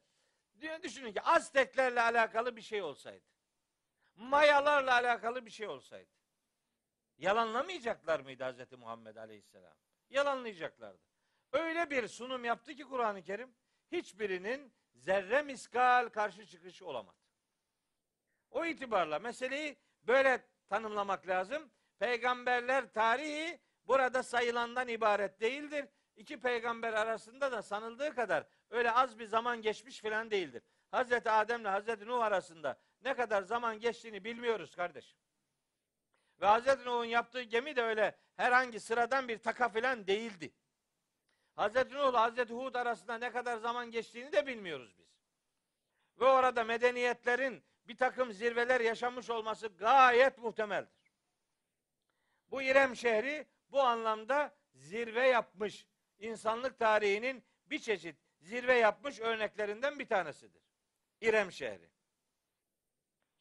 düşünün ki Azteklerle alakalı bir şey olsaydı. Mayalarla alakalı bir şey olsaydı. Yalanlamayacaklar mıydı Hz. Muhammed Aleyhisselam? Yalanlayacaklardı. Öyle bir sunum yaptı ki Kur'an-ı Kerim hiçbirinin zerre miskal karşı çıkışı olamadı. O itibarla meseleyi böyle tanımlamak lazım. Peygamberler tarihi burada sayılandan ibaret değildir. İki peygamber arasında da sanıldığı kadar öyle az bir zaman geçmiş filan değildir. Hazreti Adem ile Hazreti Nuh arasında ne kadar zaman geçtiğini bilmiyoruz kardeşim. Ve Hazreti Nuh'un yaptığı gemi de öyle herhangi sıradan bir taka filan değildi. Hazreti Nuh ile Hazreti Hud arasında ne kadar zaman geçtiğini de bilmiyoruz biz. Ve orada medeniyetlerin bir takım zirveler yaşamış olması gayet muhtemeldir. Bu İrem şehri bu anlamda zirve yapmış, insanlık tarihinin bir çeşit zirve yapmış örneklerinden bir tanesidir. İrem şehri.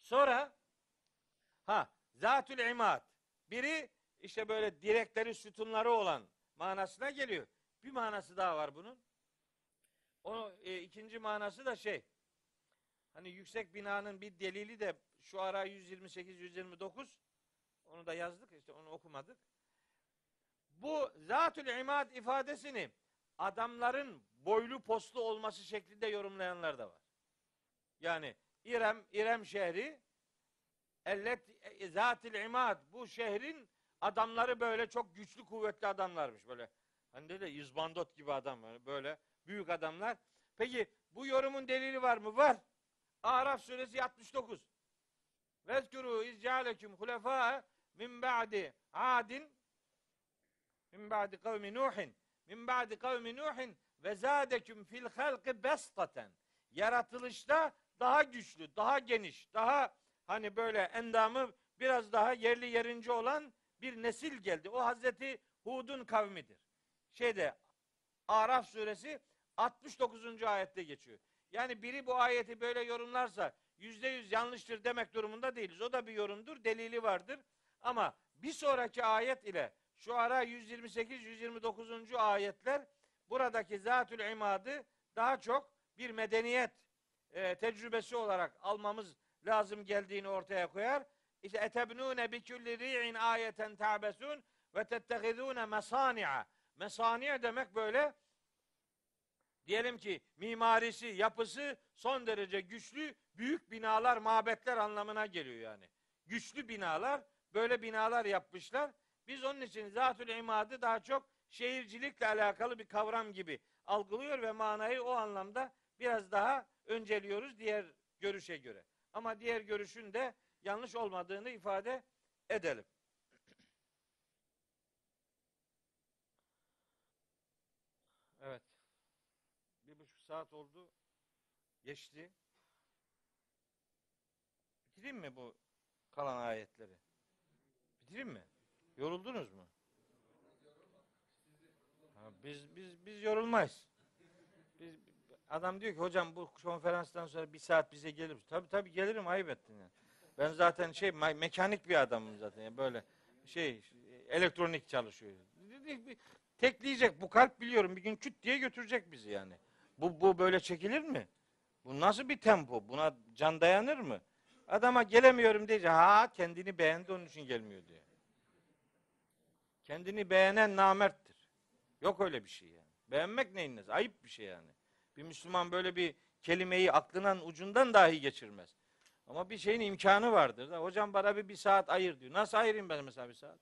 Sonra ha Zatül İmad. Biri işte böyle direkleri, sütunları olan manasına geliyor. Bir manası daha var bunun. O e, ikinci manası da şey. Hani yüksek binanın bir delili de şu ara 128 129 onu da yazdık işte onu okumadık. Bu zatül imad ifadesini adamların boylu postlu olması şeklinde yorumlayanlar da var. Yani İrem İrem şehri ellet zatil imad bu şehrin adamları böyle çok güçlü kuvvetli adamlarmış böyle. Hani de İzbandot gibi adam var böyle büyük adamlar. Peki bu yorumun delili var mı? Var. Araf suresi 69. Vezkuru izcaleküm hulefâ min ba'di adin min ba'di kavmi Nuhin min ba'di kavmi Nuhin ve zâdeküm fil halqi bestaten. Yaratılışta daha güçlü, daha geniş, daha hani böyle endamı biraz daha yerli yerince olan bir nesil geldi. O Hazreti Hud'un kavmidir. Şeyde Araf suresi 69. ayette geçiyor. Yani biri bu ayeti böyle yorumlarsa yüzde yüz yanlıştır demek durumunda değiliz. O da bir yorumdur, delili vardır. Ama bir sonraki ayet ile şu ara 128-129. ayetler buradaki zatül imadı daha çok bir medeniyet e, tecrübesi olarak almamız lazım geldiğini ortaya koyar. İşte etebnune bi kulli ri'in ayeten ta'besun ve tettehizune mesani'a. Mesani' demek böyle diyelim ki mimarisi, yapısı son derece güçlü, büyük binalar, mabetler anlamına geliyor yani. Güçlü binalar, böyle binalar yapmışlar. Biz onun için zatül imadı daha çok şehircilikle alakalı bir kavram gibi algılıyor ve manayı o anlamda biraz daha önceliyoruz diğer görüşe göre. Ama diğer görüşün de yanlış olmadığını ifade edelim. Evet. Bir buçuk saat oldu. Geçti. Bitireyim mi bu kalan ayetleri? Bitireyim mi? Yoruldunuz mu? Ha, biz biz biz yorulmayız. Biz adam diyor ki hocam bu konferanstan sonra bir saat bize gelir misin? Tabii tabii gelirim ayıp ettin yani. Ben zaten şey me- mekanik bir adamım zaten yani böyle şey elektronik çalışıyor. Tekleyecek bu kalp biliyorum bir gün küt diye götürecek bizi yani. Bu bu böyle çekilir mi? Bu nasıl bir tempo? Buna can dayanır mı? Adama gelemiyorum deyince ha kendini beğendi onun için gelmiyor diyor. Kendini beğenen namerttir. Yok öyle bir şey yani. Beğenmek neyin nesi? Ayıp bir şey yani. Bir Müslüman böyle bir kelimeyi aklının ucundan dahi geçirmez. Ama bir şeyin imkanı vardır. Da, Hocam bana bir, bir saat ayır diyor. Nasıl ayırayım ben mesela bir saat?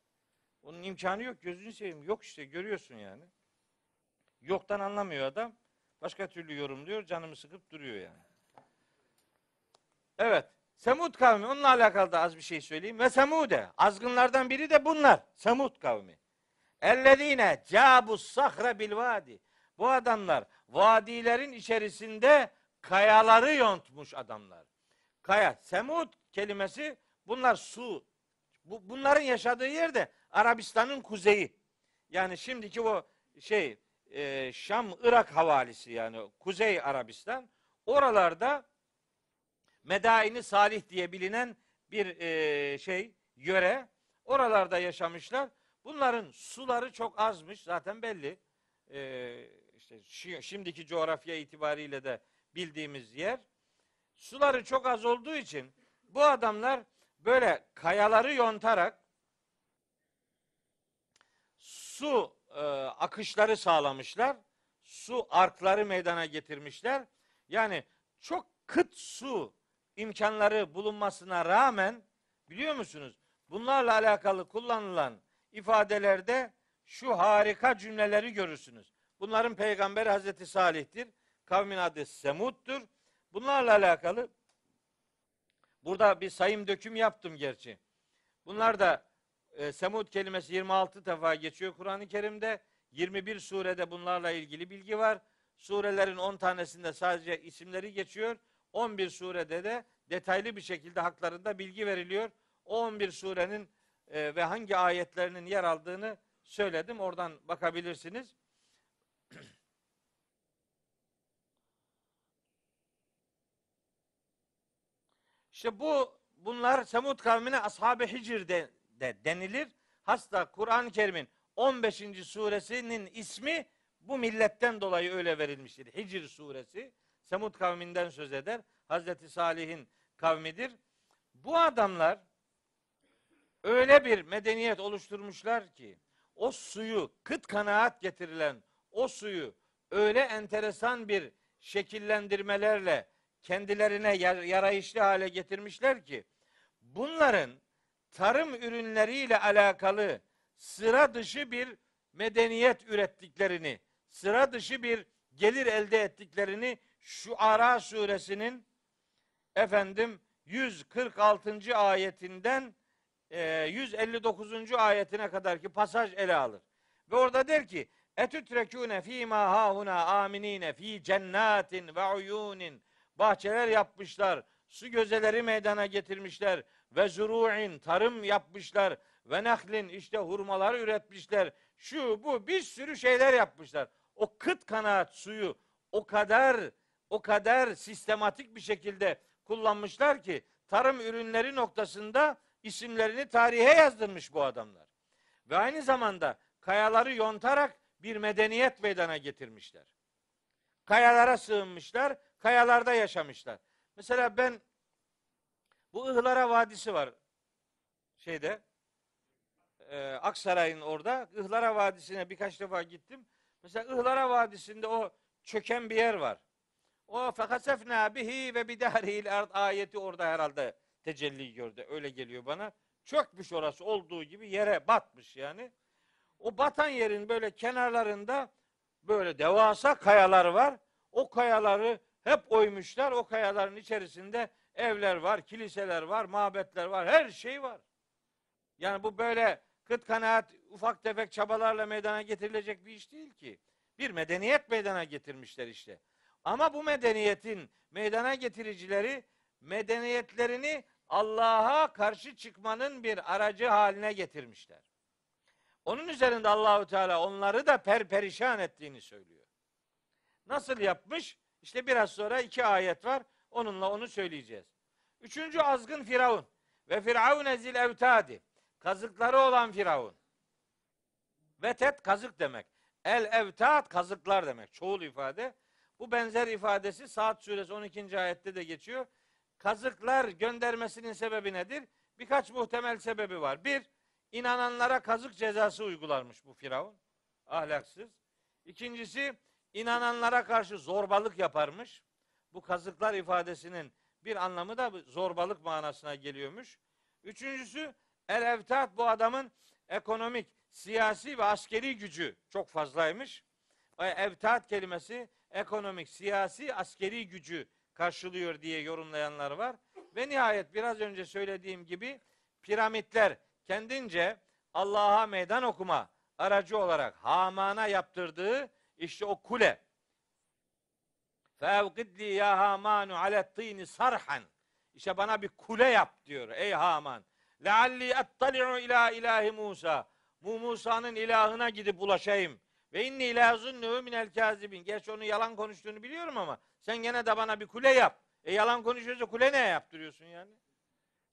Onun imkanı yok. Gözünü seveyim. Yok işte görüyorsun yani. Yoktan anlamıyor adam. Başka türlü yorumluyor. Canımı sıkıp duruyor yani. Evet. Semud kavmi. Onunla alakalı da az bir şey söyleyeyim. Ve Semude. Azgınlardan biri de bunlar. Semud kavmi. Ellezine cabus sahre bil vadi. Bu adamlar vadilerin içerisinde kayaları yontmuş adamlar. Kaya. Semud kelimesi bunlar su. Bu, bunların yaşadığı yerde Arabistan'ın kuzeyi. Yani şimdiki o şey e, Şam Irak havalisi yani Kuzey Arabistan. Oralarda Medaini Salih diye bilinen bir e, şey yöre. Oralarda yaşamışlar. Bunların suları çok azmış zaten belli. E, işte şi- şimdiki coğrafya itibariyle de bildiğimiz yer. Suları çok az olduğu için bu adamlar böyle kayaları yontarak su e, akışları sağlamışlar. Su arkları meydana getirmişler. Yani çok kıt su imkanları bulunmasına rağmen biliyor musunuz? Bunlarla alakalı kullanılan ifadelerde şu harika cümleleri görürsünüz. Bunların peygamberi Hazreti Salih'tir. Kavmin adı Semud'dur. Bunlarla alakalı burada bir sayım döküm yaptım gerçi. Bunlar da e, Semud kelimesi 26 defa geçiyor Kur'an-ı Kerim'de. 21 surede bunlarla ilgili bilgi var. Surelerin 10 tanesinde sadece isimleri geçiyor. 11 surede de detaylı bir şekilde haklarında bilgi veriliyor. O 11 surenin e, ve hangi ayetlerinin yer aldığını söyledim. Oradan bakabilirsiniz. İşte bu bunlar Semud kavmine ashab-ı Hicr de, de denilir. Hasta Kur'an-ı Kerim'in 15. suresinin ismi bu milletten dolayı öyle verilmiştir. Hicr suresi Semud kavminden söz eder. Hazreti Salih'in kavmidir. Bu adamlar öyle bir medeniyet oluşturmuşlar ki o suyu kıt kanaat getirilen o suyu öyle enteresan bir şekillendirmelerle kendilerine yar- yarayışlı hale getirmişler ki bunların tarım ürünleriyle alakalı sıra dışı bir medeniyet ürettiklerini, sıra dışı bir gelir elde ettiklerini şu Ara suresinin efendim 146. ayetinden e, 159. ayetine kadar ki pasaj ele alır. Ve orada der ki Etütrekûne fîmâ hâhuna aminîne fî cennatin ve uyûnin. Bahçeler yapmışlar, su gözeleri meydana getirmişler ve zuru'in tarım yapmışlar ve nahlin işte hurmalar üretmişler. Şu bu bir sürü şeyler yapmışlar. O kıt kanaat suyu o kadar o kadar sistematik bir şekilde kullanmışlar ki tarım ürünleri noktasında isimlerini tarihe yazdırmış bu adamlar. Ve aynı zamanda kayaları yontarak bir medeniyet meydana getirmişler. Kayalara sığınmışlar, kayalarda yaşamışlar. Mesela ben bu Ihlara Vadisi var şeyde e, Aksaray'ın orada Ihlara Vadisi'ne birkaç defa gittim. Mesela Ihlara Vadisi'nde o çöken bir yer var. O fekasefna bihi ve bidarihi ard ayeti orada herhalde tecelli gördü. Öyle geliyor bana. Çökmüş orası olduğu gibi yere batmış yani. O batan yerin böyle kenarlarında böyle devasa kayalar var. O kayaları hep oymuşlar. O kayaların içerisinde evler var, kiliseler var, mabetler var, her şey var. Yani bu böyle kıt kanaat ufak tefek çabalarla meydana getirilecek bir iş değil ki. Bir medeniyet meydana getirmişler işte. Ama bu medeniyetin meydana getiricileri medeniyetlerini Allah'a karşı çıkmanın bir aracı haline getirmişler. Onun üzerinde Allahu Teala onları da perperişan ettiğini söylüyor. Nasıl yapmış? İşte biraz sonra iki ayet var. Onunla onu söyleyeceğiz. Üçüncü azgın Firavun. Ve Firavun zil evtadi. Kazıkları olan Firavun. Vetet kazık demek. El evtat kazıklar demek. Çoğul ifade. Bu benzer ifadesi Saat suresi 12. ayette de geçiyor. Kazıklar göndermesinin sebebi nedir? Birkaç muhtemel sebebi var. Bir, inananlara kazık cezası uygularmış bu Firavun. Ahlaksız. İkincisi, inananlara karşı zorbalık yaparmış. Bu kazıklar ifadesinin bir anlamı da zorbalık manasına geliyormuş. Üçüncüsü, el evtat bu adamın ekonomik, siyasi ve askeri gücü çok fazlaymış. Evtat kelimesi ekonomik, siyasi, askeri gücü karşılıyor diye yorumlayanlar var. Ve nihayet biraz önce söylediğim gibi piramitler kendince Allah'a meydan okuma aracı olarak Haman'a yaptırdığı işte o kule. Fevkidli ya Hamanu alettini sarhan. İşte bana bir kule yap diyor ey Haman. Lealli ettali'u ila ilahi Musa. Bu Musa'nın ilahına gidip ulaşayım. Ve inni ilahuzunnu minel kazibin. Gerçi onun yalan konuştuğunu biliyorum ama sen gene de bana bir kule yap. E yalan konuşuyorsa kule ne yaptırıyorsun yani?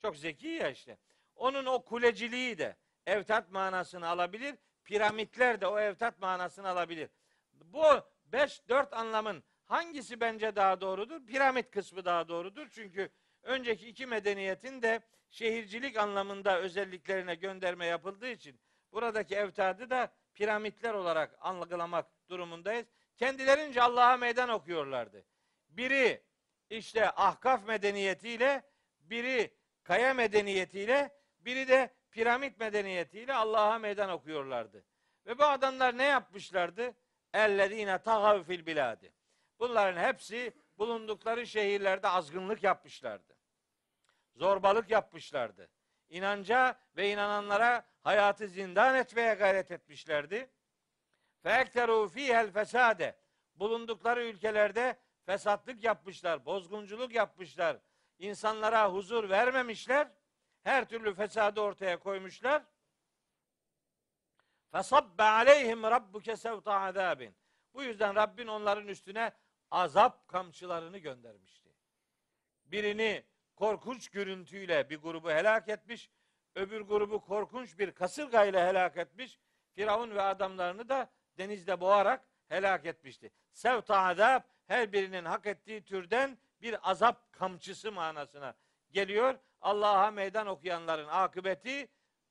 Çok zeki ya işte. Onun o kuleciliği de evtat manasını alabilir. Piramitler de o evtat manasını alabilir. Bu 5-4 anlamın hangisi bence daha doğrudur? Piramit kısmı daha doğrudur. Çünkü önceki iki medeniyetin de şehircilik anlamında özelliklerine gönderme yapıldığı için buradaki evtadı da piramitler olarak algılamak durumundayız. Kendilerince Allah'a meydan okuyorlardı. Biri işte Ahkaf medeniyetiyle, biri Kaya medeniyetiyle, biri de piramit medeniyetiyle Allah'a meydan okuyorlardı. Ve bu adamlar ne yapmışlardı? Ellezine tagav fil biladi. Bunların hepsi bulundukları şehirlerde azgınlık yapmışlardı. Zorbalık yapmışlardı. İnanca ve inananlara hayatı zindan etmeye gayret etmişlerdi. Fekteru fihel fesade. Bulundukları ülkelerde fesatlık yapmışlar, bozgunculuk yapmışlar. İnsanlara huzur vermemişler. Her türlü fesadı ortaya koymuşlar. Fesabbe aleyhim rabbuke sevta azabin. Bu yüzden Rabbin onların üstüne azap kamçılarını göndermişti. Birini korkunç görüntüyle bir grubu helak etmiş, öbür grubu korkunç bir kasırgayla helak etmiş. Firavun ve adamlarını da denizde boğarak helak etmişti. Sevta azap her birinin hak ettiği türden bir azap kamçısı manasına geliyor. Allah'a meydan okuyanların akıbeti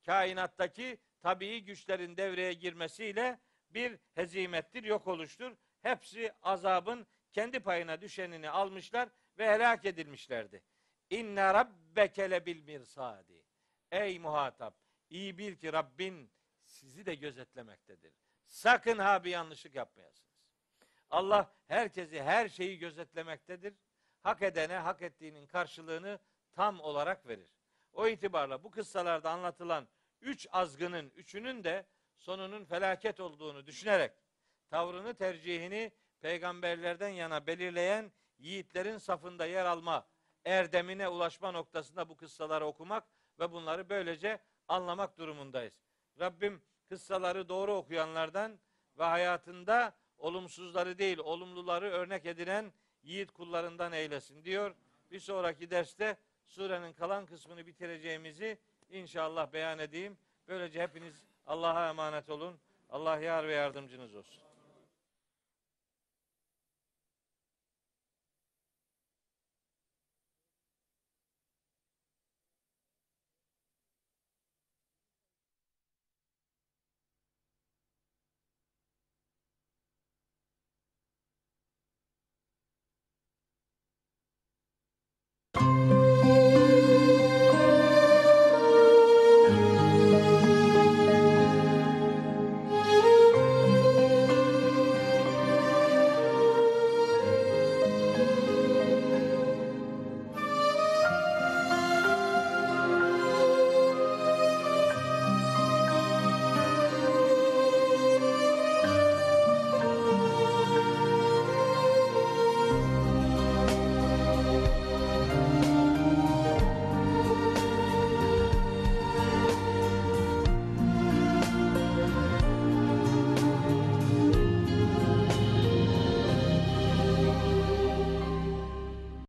kainattaki tabii güçlerin devreye girmesiyle bir hezimettir, yok oluştur. Hepsi azabın kendi payına düşenini almışlar ve helak edilmişlerdi. İnne rabbeke lebil mirsadi. Ey muhatap, iyi bil ki Rabbin sizi de gözetlemektedir. Sakın ha bir yanlışlık yapmayasınız. Allah herkesi, her şeyi gözetlemektedir. Hak edene hak ettiğinin karşılığını tam olarak verir. O itibarla bu kıssalarda anlatılan üç azgının üçünün de sonunun felaket olduğunu düşünerek tavrını, tercihini peygamberlerden yana belirleyen yiğitlerin safında yer alma erdemine ulaşma noktasında bu kıssaları okumak ve bunları böylece anlamak durumundayız. Rabbim kıssaları doğru okuyanlardan ve hayatında olumsuzları değil, olumluları örnek edinen yiğit kullarından eylesin diyor. Bir sonraki derste surenin kalan kısmını bitireceğimizi inşallah beyan edeyim. Böylece hepiniz Allah'a emanet olun. Allah yar ve yardımcınız olsun.